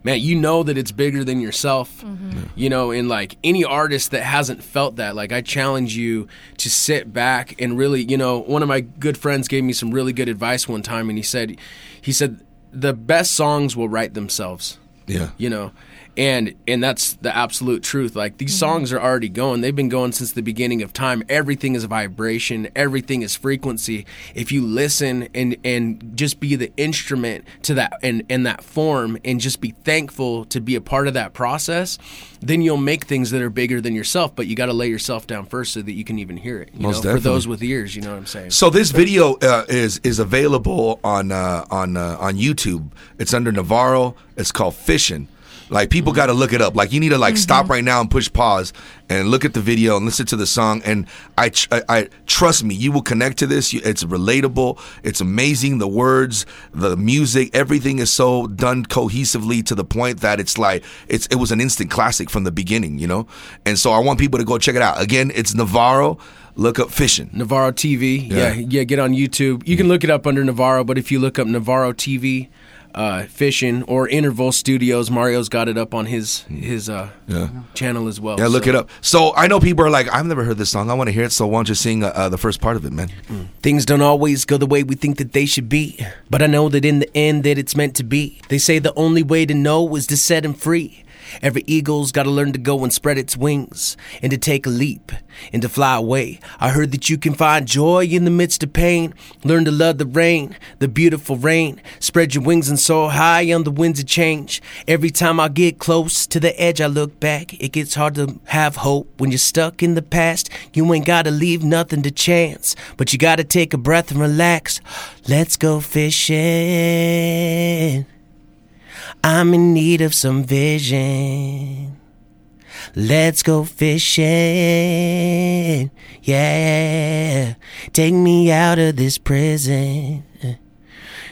man, you know that it's bigger than yourself. Mm-hmm. You know, and like any artist that hasn't felt that, like I challenge you to sit back and really, you know, one of my good friends gave me some really good advice one time, and he said, he said the best songs will write themselves. Yeah. You know and and that's the absolute truth. Like these songs are already going. They've been going since the beginning of time. Everything is vibration. Everything is frequency. If you listen and and just be the instrument to that and and that form and just be thankful to be a part of that process then you'll make things that are bigger than yourself. But you got to lay yourself down first so that you can even hear it you Most know for those with ears you know what i'm saying? So this video uh, is is available on uh, on uh, on YouTube. It's under Navarro. It's called Fishing. Like people mm-hmm. got to look it up. Like you need to like stop mm-hmm. right now and push pause and look at the video and listen to the song. And I, tr- I, I trust me, you will connect to this. You, it's relatable. It's amazing. The words, the music, everything is so done cohesively to the point that it's like it's it was an instant classic from the beginning. You know. And so I want people to go check it out. Again, it's Navarro. Look up Fishing. Navarro TV. Yeah. Yeah. yeah, get on YouTube. You can mm-hmm. look it up under Navarro, but if you look up Navarro TV, uh, fishing or Interval Studios, Mario's got it up on his his uh, Yeah. channel as well. Yeah, look So- it up. So I know people are like, I've never heard this song. I want to hear it. So why don't you sing uh, the first part of it, man? Things don't always go the way we think that they should be. But I know that in the end that it's meant to be. They say the only way to know is to set him free. Every eagle's gotta learn to go and spread its wings and to take a leap and to fly away. I heard that you can find joy in the midst of pain. Learn to love the rain, the beautiful rain. Spread your wings and soar high on the winds of change. Every time I get close to the edge, I look back. It gets hard to have hope when you're stuck in the past. You ain't gotta leave nothing to chance, but you gotta take a breath and relax. Let's go fishing. I'm in need of some vision. Let's go fishing. Yeah. Take me out of this prison.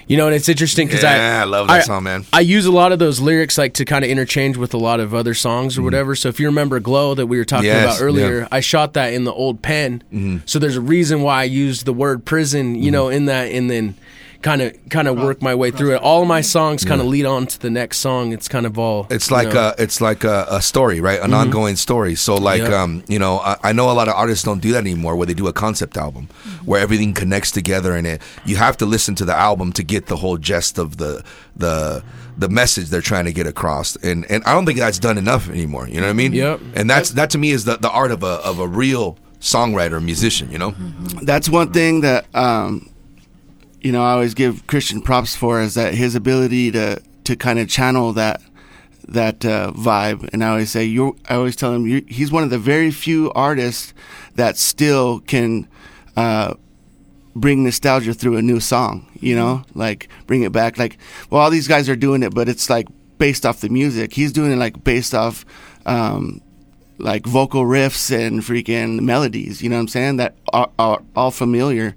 You know, and it's interesting because Yeah, I I love that song, man. I use a lot of those lyrics like to kind of interchange with a lot of other songs or whatever. So if you remember "Glow" that we were talking Mm. Yes, about earlier, yeah. I shot that in the old pen. So there's a reason why I used the word prison, you know, in that, and then kind of kind of work my way through it. All my songs kind of lead on to the next song. It's kind of all. It's you like know. a, it's like a, a story, right? An ongoing story. So like, Yeah. um, you know, I, I know a lot of artists don't do that anymore, where they do a concept album, where everything connects together, and it you have to listen to the album to get the whole gist of the the the message they're trying to get across. And and I don't think that's done enough anymore. You know what I mean? Yep. And that's that to me is the the art of a of a real songwriter, musician. You know? that's one thing that um, you know I always give Christian props for is that his ability to to kind of channel that that uh, vibe. And I always say you I always tell him he's one of the very few artists that still can. Uh, bring nostalgia through a new song you know like bring it back like well all these guys are doing it but it's like based off the music he's doing it like based off um like vocal riffs and freaking melodies, you know what I'm saying? That are, are all familiar.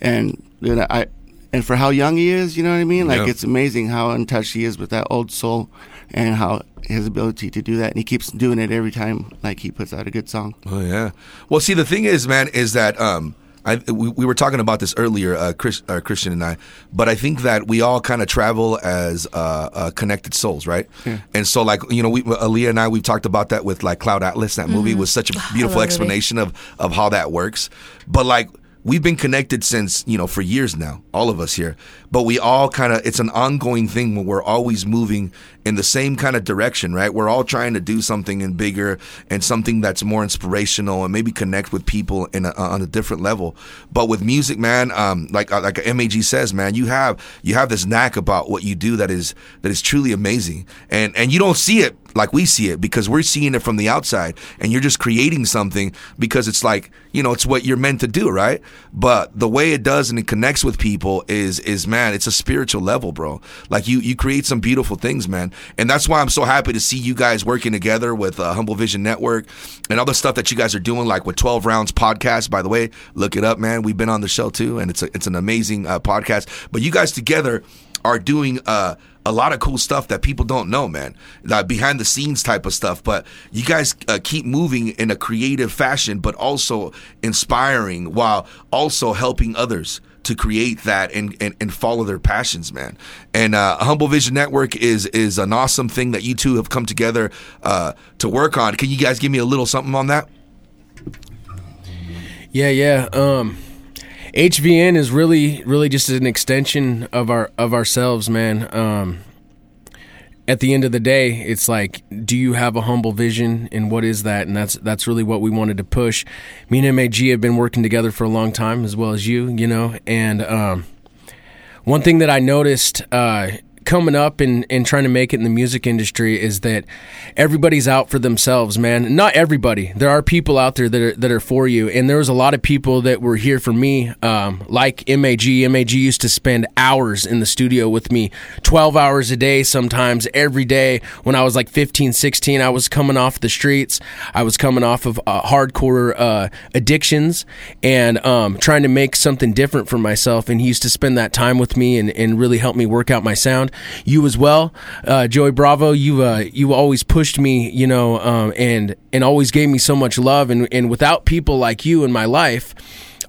And you know, I and for how young he is, you know what I mean? Like Yeah. it's amazing how in touch he is with that old soul and how his ability to do that. And he keeps doing it every time like he puts out a good song. Oh yeah. Well, see, the thing is, man, is that um, I we, we were talking about this earlier, uh, Chris, uh, Christian and I, but I think that we all kind of travel as uh, uh, connected souls, right? Yeah. And so, like you know, we Aaliyah and I, we've talked about that with like Cloud Atlas. That movie was such a beautiful love movie. explanation of of how that works. But like we've been connected since you know for years now all of us here. But we all kind of it's an ongoing thing when we're always moving in the same kind of direction right? We're all trying to do something and bigger and something that's more inspirational and maybe connect with people in a, on a different level. But with music man um like uh, like mag says man you have you have this knack about what you do that is that is truly amazing. And and you don't see it like we see it because we're seeing it from the outside and you're just creating something because it's like you know it's what you're meant to do right? But the way it does and it connects with people is is man it's a spiritual level bro. Like you you create some beautiful things man. And that's why i'm so happy to see you guys working together with uh, humble vision network and other stuff that you guys are doing like with 12 rounds podcast. By the way look it up man. We've been on the show too and it's a, it's an amazing uh, podcast. But you guys together are doing uh, a lot of cool stuff that people don't know, man. Like behind the scenes type of stuff. But you guys uh, keep moving in a creative fashion, but also inspiring while also helping others to create that and, and, and follow their passions, man. And uh, Humble Vision Network is is an awesome thing that you two have come together uh, to work on. Can you guys give me a little something on that? Yeah, yeah. Um, HVN is really, really just an extension of our of ourselves, man. Um, at the end of the day, it's like, do you have a humble vision, and what is that? And that's that's really what we wanted to push. Me and MAG have been working together for a long time, as well as you, you know. And um, one thing that I noticed uh, coming up and, and trying to make it in the music industry is that everybody's out for themselves, man. Not everybody. There are people out there that are, that are for you. And there was a lot of people that were here for me, um, like MAG. MAG used to spend hours in the studio with me, 12 hours a day, sometimes every day. When I was like 15, 16, I was coming off the streets. I was coming off of uh, hardcore uh, addictions and um, trying to make something different for myself. And he used to spend that time with me and, and really help me work out my sound. You as well, uh, Joey Bravo. You uh, you always pushed me, you know, um, and and always gave me so much love. And and without people like you in my life.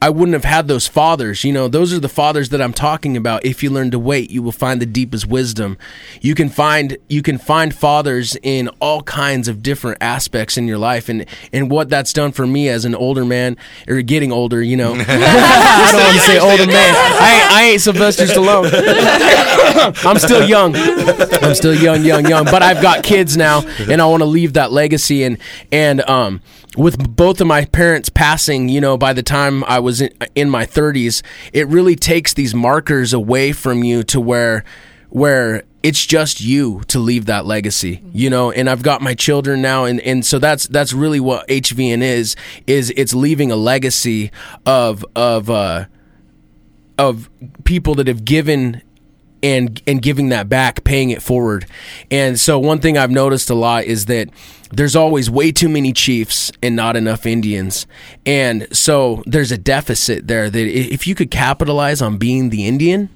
I wouldn't have had those fathers. You know, those are the fathers that I'm talking about. If you learn to wait, you will find the deepest wisdom. You can find you can find fathers in all kinds of different aspects in your life, and and what that's done for me as an older man or getting older. You know, I don't want to say older man. I I ain't Sylvester Stallone. I'm still young. I'm still young, young, young. But I've got kids now, and I want to leave that legacy. And and um, with both of my parents passing, you know, by the time I was in, in my 30s, it really takes these markers away from you to where where it's just you to leave that legacy you know and i've got my children now and and so that's that's really what hvn is is it's leaving a legacy of of uh of people that have given and and giving that back, paying it forward. And so one thing I've noticed a lot is that there's always way too many chiefs and not enough Indians. And so there's a deficit there that if you could capitalize on being the Indian,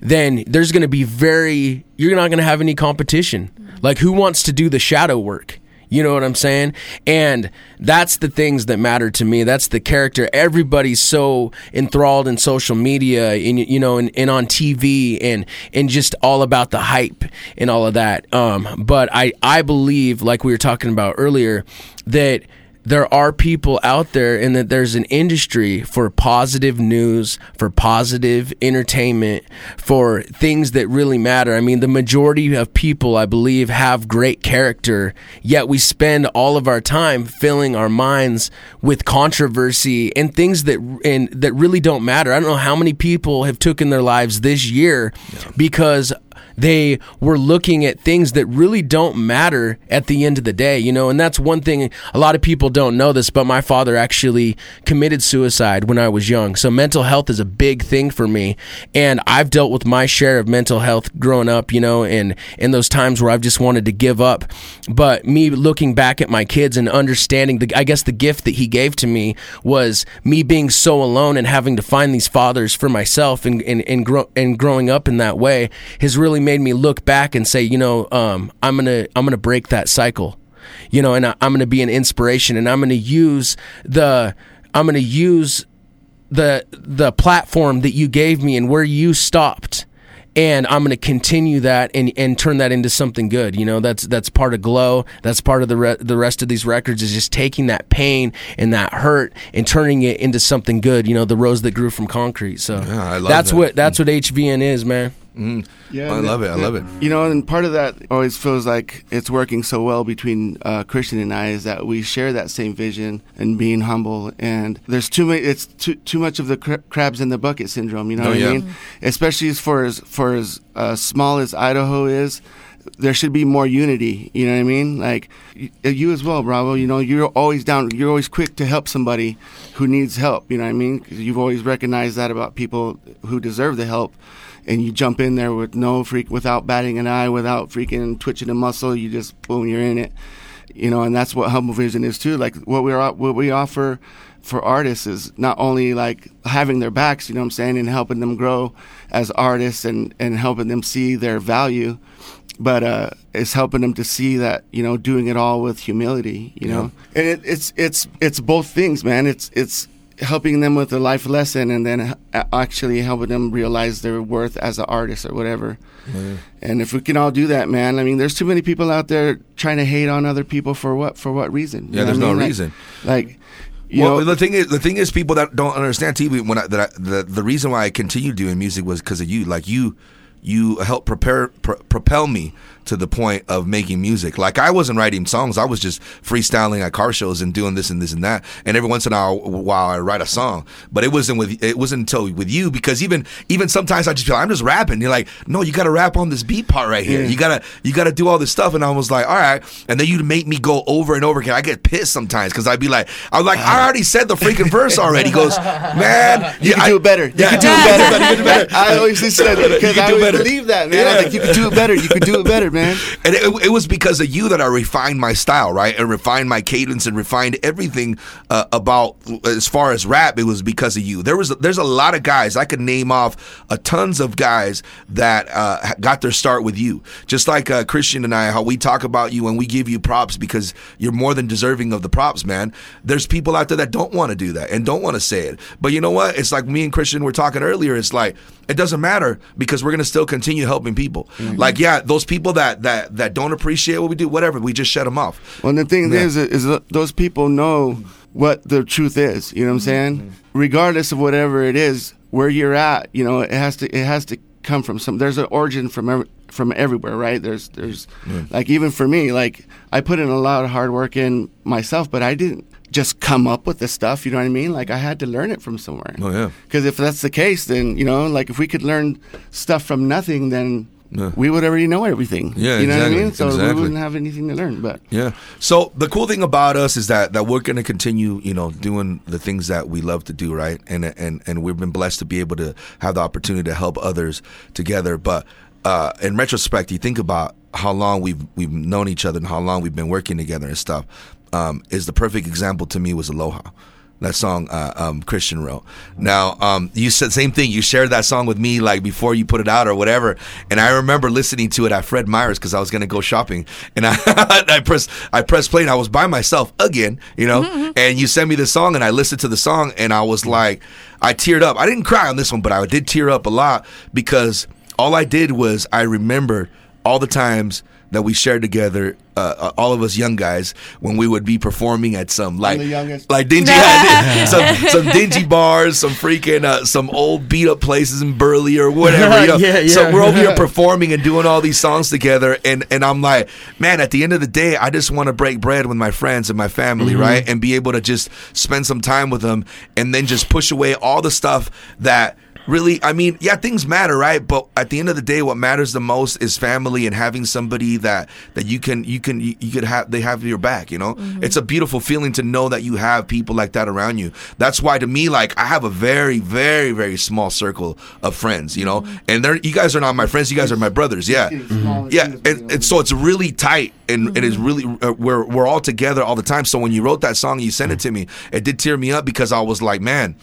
then there's going to be very you're not going to have any competition. Like who wants to do the shadow work? You know what I'm saying? And that's the things that matter to me. That's the character. Everybody's so enthralled in social media and you know and, and on TV and and just all about the hype and all of that. Um, but I I believe like we were talking about earlier that there are people out there and that there's an industry for positive news, for positive entertainment, for things that really matter. I mean, the majority of people, I believe, have great character, yet we spend all of our time filling our minds with controversy and things that and that really don't matter. I don't know how many people have taken their lives this year because they were looking at things that really don't matter at the end of the day, you know, and that's one thing a lot of people don't know this, but my father actually committed suicide when I was young. So mental health is a big thing for me, and I've dealt with my share of mental health growing up, you know, and in those times where I've just wanted to give up. But me looking back at my kids and understanding the, I guess the gift that he gave to me was me being so alone and having to find these fathers for myself and and and, grow, and growing up in that way has really made me look back and say, you know, um, I'm gonna I'm gonna break that cycle, you know, and I, I'm gonna be an inspiration, and I'm gonna use the I'm gonna use the the platform that you gave me and where you stopped and I'm going to continue that and, and turn that into something good. You know, that's that's part of Glow. That's part of the re- the rest of these records is just taking that pain and that hurt and turning it into something good. You know, the rose that grew from concrete. So Yeah, I love that's that. what that's what HVN is, man. Yeah, I and love it. I love it. You know, and part of that always feels like it's working so well between uh, Christian and I is that we share that same vision and being humble. And there's too many. It's too too much of the cra- crabs in the bucket syndrome. You know Oh, what yeah. I mean? Especially as far as for as uh, small as Idaho is. There should be more unity, you know what I mean? Like you as well, Bravo. You know, you're always down. You're always quick to help somebody who needs help. You know what I mean? 'Cause you've always recognized that about people who deserve the help and you jump in there with no freak without batting an eye without freaking twitching a muscle you just boom you're in it you know and that's what humble vision is too like what we are what we offer for artists is not only like having their backs you know what i'm saying and helping them grow as artists and and helping them see their value but uh it's helping them to see that you know doing it all with humility you know and it, it's it's it's both things man it's it's helping them with a life lesson and then actually helping them realize their worth as an artist or whatever. And if we can all do that, man, I mean, there's too many people out there trying to hate on other people for what for what reason? You Yeah, there's I no? Like- reason. Like, you well, know, the thing is, the thing is, people that don't understand TV. When I, that I, the the reason why I continued doing music was because of you. Like you, you helped prepare pr- propel me to the point of making music. Like I wasn't writing songs; I was just freestyling at car shows and doing this and this and that. And every once in a while, I write a song. But it wasn't with it wasn't until with you because even even sometimes I just feel like, I'm just rapping. You're like, no, you got to rap on this beat part right here. Yeah. You gotta you gotta do all this stuff. And I was like, all right. And then you'd make me go over and over again. I get pissed sometimes because I'd be like, I'm like, I already said the freaking verse already. He goes, man, you can I- do it better. You Yeah, can do yeah, it you better. can do better. I always just said that because I do always better. believe that, man. I was like, you can do it better. You can do it better, man. And it, it was because of you that I refined my style, right? And refined my cadence and refined everything uh, about as far as rap. It was because of you. There was there's a lot of guys I could name off a tons of guys that uh, got their start with you. Just like uh, Christian and I, how we talk about you and we give you props because you're more than deserving of the props, man. There's people out there that don't want to do that and don't want to say it. But you know what? It's like me and Christian were talking earlier. It's like it doesn't matter because we're gonna still continue helping people. Like yeah, those people that that that don't appreciate what we do, whatever, we just shut them off. Well, the thing Yeah. is, is those people know what the truth is. You know what I'm saying? Mm-hmm. Regardless of whatever it is, where you're at, you know, it has to it has to come from some. There's an origin from every, from everywhere, right? There's there's like even for me, like I put in a lot of hard work in myself, but I didn't just come up with this stuff. You know what I mean? Like I had to learn it from somewhere. Oh, yeah. Because if that's the case, then you know, like if we could learn stuff from nothing, then. Yeah. We would already know everything. Yeah, you know what I mean. So exactly. we wouldn't have anything to learn. But Yeah. So the cool thing about us is that that we're going to continue, you know, doing the things that we love to do, right? And and and we've been blessed to be able to have the opportunity to help others together. But uh, in retrospect, you think about how long we've we've known each other and how long we've been working together and stuff. Um, is the perfect example to me was Aloha. That song uh, um, Christian wrote. Now um, you said same thing. You shared that song with me like before you put it out or whatever, and I remember listening to it at Fred Meyer's because I was gonna go shopping, and I I pressed I pressed play and I was by myself again, you know. And you sent me the song, and I listened to the song, and I was like, I teared up. I didn't cry on this one, but I did tear up a lot because all I did was I remembered all the times that we shared together, uh, uh, all of us young guys, when we would be performing at some like the youngest. like dingy some some dingy bars, some freaking uh, some old beat up places in Burley or whatever. You know? Yeah, So yeah. we're over here performing and doing all these songs together, and and I'm like, man, at the end of the day, I just want to break bread with my friends and my family, Mm-hmm. right, and be able to just spend some time with them, and then just push away all the stuff that really, I mean, yeah, things matter, right? But at the end of the day, what matters the most is family and having somebody that that you can you can you, you could have they have your back. You know, it's a beautiful feeling to know that you have people like that around you. That's why to me, like, I have a very very very small circle of friends. You know, and they're you guys are not my friends. You guys are my brothers. Yeah, yeah, and, and so it's really tight and it is really uh, we're we're all together all the time. So when you wrote that song and you sent it to me, it did tear me up because I was like, man,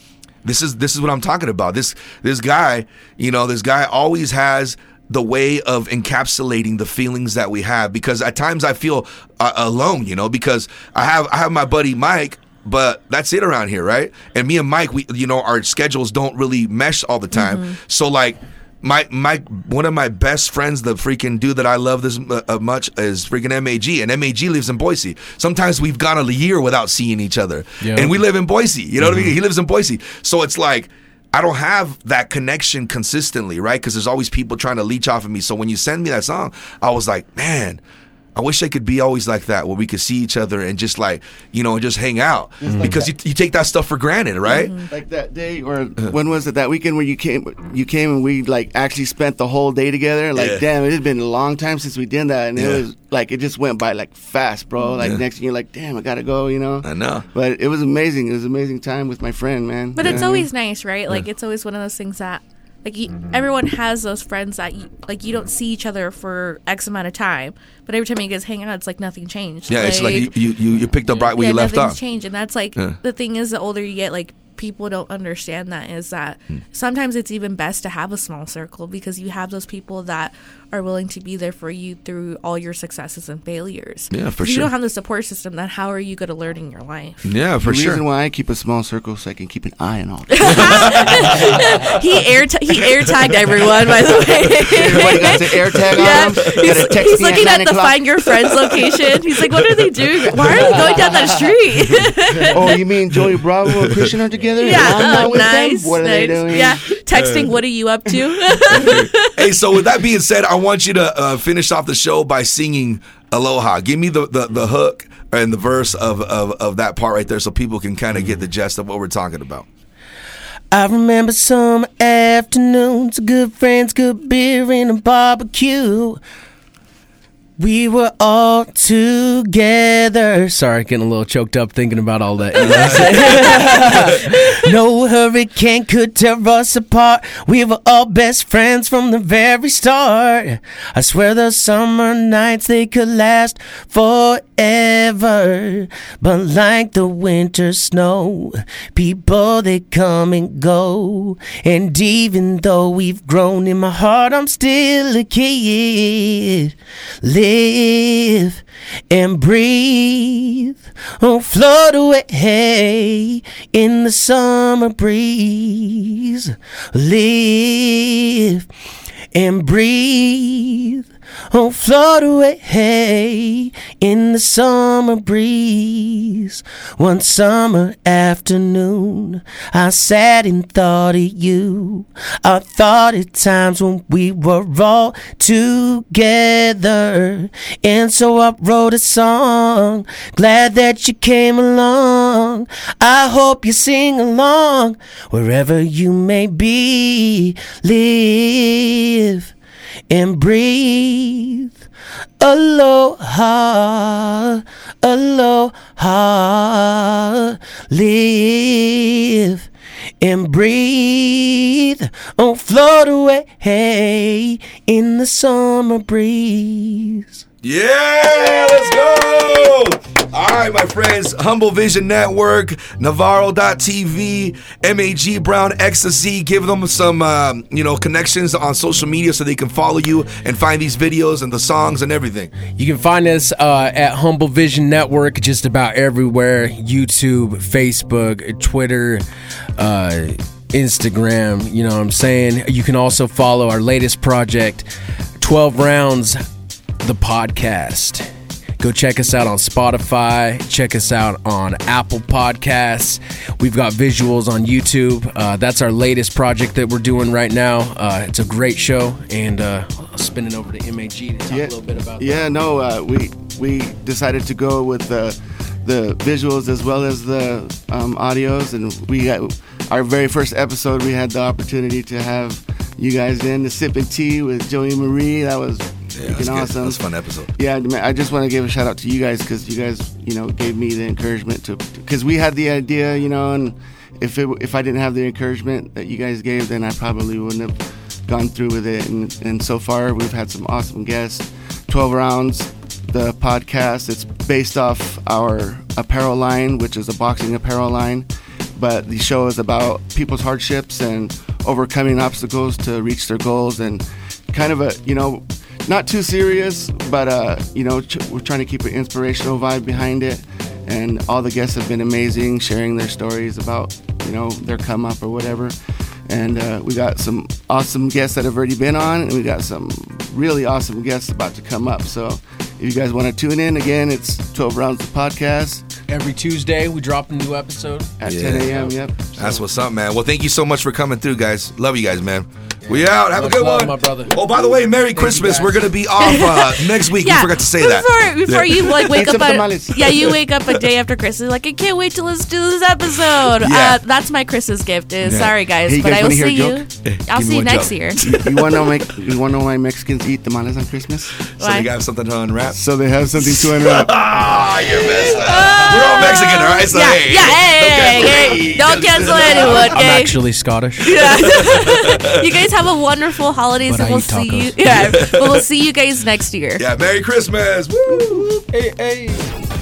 this is this is what I'm talking about. This this guy, you know, this guy always has the way of encapsulating the feelings that we have because at times I feel uh, alone, you know, because I have I have my buddy Mike but that's it around here, right? And me and Mike, we you know our schedules don't really mesh all the time. So like my my one of my best friends, the freaking dude that I love this uh, uh, much is freaking Mag, and Mag lives in Boise. Sometimes we've gone a year without seeing each other, Yeah. and we live in Boise. You know what I mean? He lives in Boise, so it's like. I don't have that connection consistently, right? Because there's always people trying to leech off of me. So when you send me that song, I was like, man, I wish I could be always like that, where we could see each other and just like, you know, just hang out. Mm-hmm. like because you, you take that stuff for granted, right? Mm-hmm. Like that day, or uh-huh. when was it? That weekend where you came, you came and we like actually spent the whole day together. Like, Yeah. damn, it had been a long time since we did that, and Yeah. it was like it just went by like fast, bro. Like Yeah. next thing you're like, damn, I gotta go, you know. I know. But it was amazing. It was an amazing time with my friend, man. But You it's know what I mean? always nice, right? Like it's always one of those things that like you, Mm-hmm. everyone has those friends that you, like you don't see each other for X amount of time, but every time you guys hang out, it's like nothing changed. Yeah, it's like you, you, you picked up right where yeah, you left nothing's off. changed, and that's like Yeah. the thing is, the older you get, like people don't understand that is that Hmm. sometimes it's even best to have a small circle because you have those people that are willing to be there for you through all your successes and failures. Yeah, for sure. if you don't have the support system, then how are you going to learn in your life? Yeah, for the sure. reason why I keep a small circle so I can keep an eye on all. he air he air tagged everyone by the way. Everybody got the air tag on Yeah, he's, text he's me looking at, at, the find your friends location. He's like, "What are they doing? Why are they going down that street?" Oh, you mean Joey Bravo and Christian are together? And yeah, I'm not with nice. What are they doing? Yeah, texting. What are you up to? hey, so with that being said, I want you to uh, finish off the show by singing Aloha. Give me the, the, the hook and the verse of, of, of that part right there so people can kind of get the gist of what we're talking about. I remember some afternoons, good friends, good beer, and a barbecue. We were all together. Sorry, getting a little choked up thinking about all that. you know no hurricane could tear us apart. We were all best friends from the very start. I swear the summer nights they could last forever. But like the winter snow, people they come and go. And even though we've grown in my heart, I'm still a kid. Live and breathe. Oh, float away in the summer breeze. Live and breathe. Oh, float away in the summer breeze. One summer afternoon, I sat and thought of you. I thought of times when we were all together. And so I wrote a song. Glad that you came along. I hope you sing along wherever you may be. Live and breathe. Aloha, aloha, live and breathe. Oh, float away in the summer breeze. Yeah, let's go. All right, my friends. Humble Vision Network, Navarro.tv, MAG Brown Ecstasy. Give them some, um, you know, connections on social media so they can follow you and find these videos and the songs and everything. You can find us uh, at Humble Vision Network just about everywhere YouTube, Facebook, Twitter, uh, Instagram. You know what I'm saying? You can also follow our latest project, 12 Rounds, the podcast. Go check us out on Spotify. Check us out on Apple Podcasts. We've got visuals on YouTube. Uh, that's our latest project that we're doing right now. Uh, it's a great show, and uh, I'll spin it over to MAG to talk a little bit about that. Yeah, no, uh, we we decided to go with uh, the visuals as well as the um, audios. And we got our very first episode. We had the opportunity to have you guys in the sipping tea with Joey Marie. That was Yeah, freaking that's awesome. That was a fun episode. Yeah, man, I just want to give a shout out to you guys because you guys, you know, gave me the encouragement to because we had the idea, you know, and if it, if I didn't have the encouragement that you guys gave, then I probably wouldn't have gone through with it. And and so far, we've had some awesome guests. Twelve rounds, the podcast. It's based off our apparel line, which is a boxing apparel line. But the show is about people's hardships and overcoming obstacles to reach their goals and kind of a you know not too serious, but uh, you know, ch- we're trying to keep an inspirational vibe behind it. And all the guests have been amazing, sharing their stories about you know their come up or whatever. And uh, we got some awesome guests that have already been on, and we got some really awesome guests about to come up. So if you guys want to tune in again, it's 12 rounds of podcast Every Tuesday we drop a new episode. at Yeah. 10 a.m. Yep. That's what's up, man. Well, thank you so much for coming through, guys. Love you guys, man. We out. Have Much a good love, one, my brother. Oh, by the way, Merry Christmas. We're gonna be off uh, next week. we forgot to say that. before, Before Yeah. you like wake up, some a, tamales. yeah, you wake up a day after Christmas, like I can't wait to listen to this episode. Yeah. Uh, that's my Christmas gift. Is Yeah. sorry guys, Hey, you but guys I will wanna hear a see you. I'll Give see you next joke. year. you want to know my you want to know why Mexicans eat tamales on Christmas? So Why? you got something to unwrap. So they have something to unwrap. Ah, you're messed up. We're all Mexican, all right? So yeah, hey, yeah, hey, don't hey, cancel hey, don't cancel anyone, I'm actually Scottish. Yeah. you guys have a wonderful holidays, But and I we'll eat see you. Yeah, but we'll see you guys next year. Yeah, Merry Christmas. Woo! Hey, hey.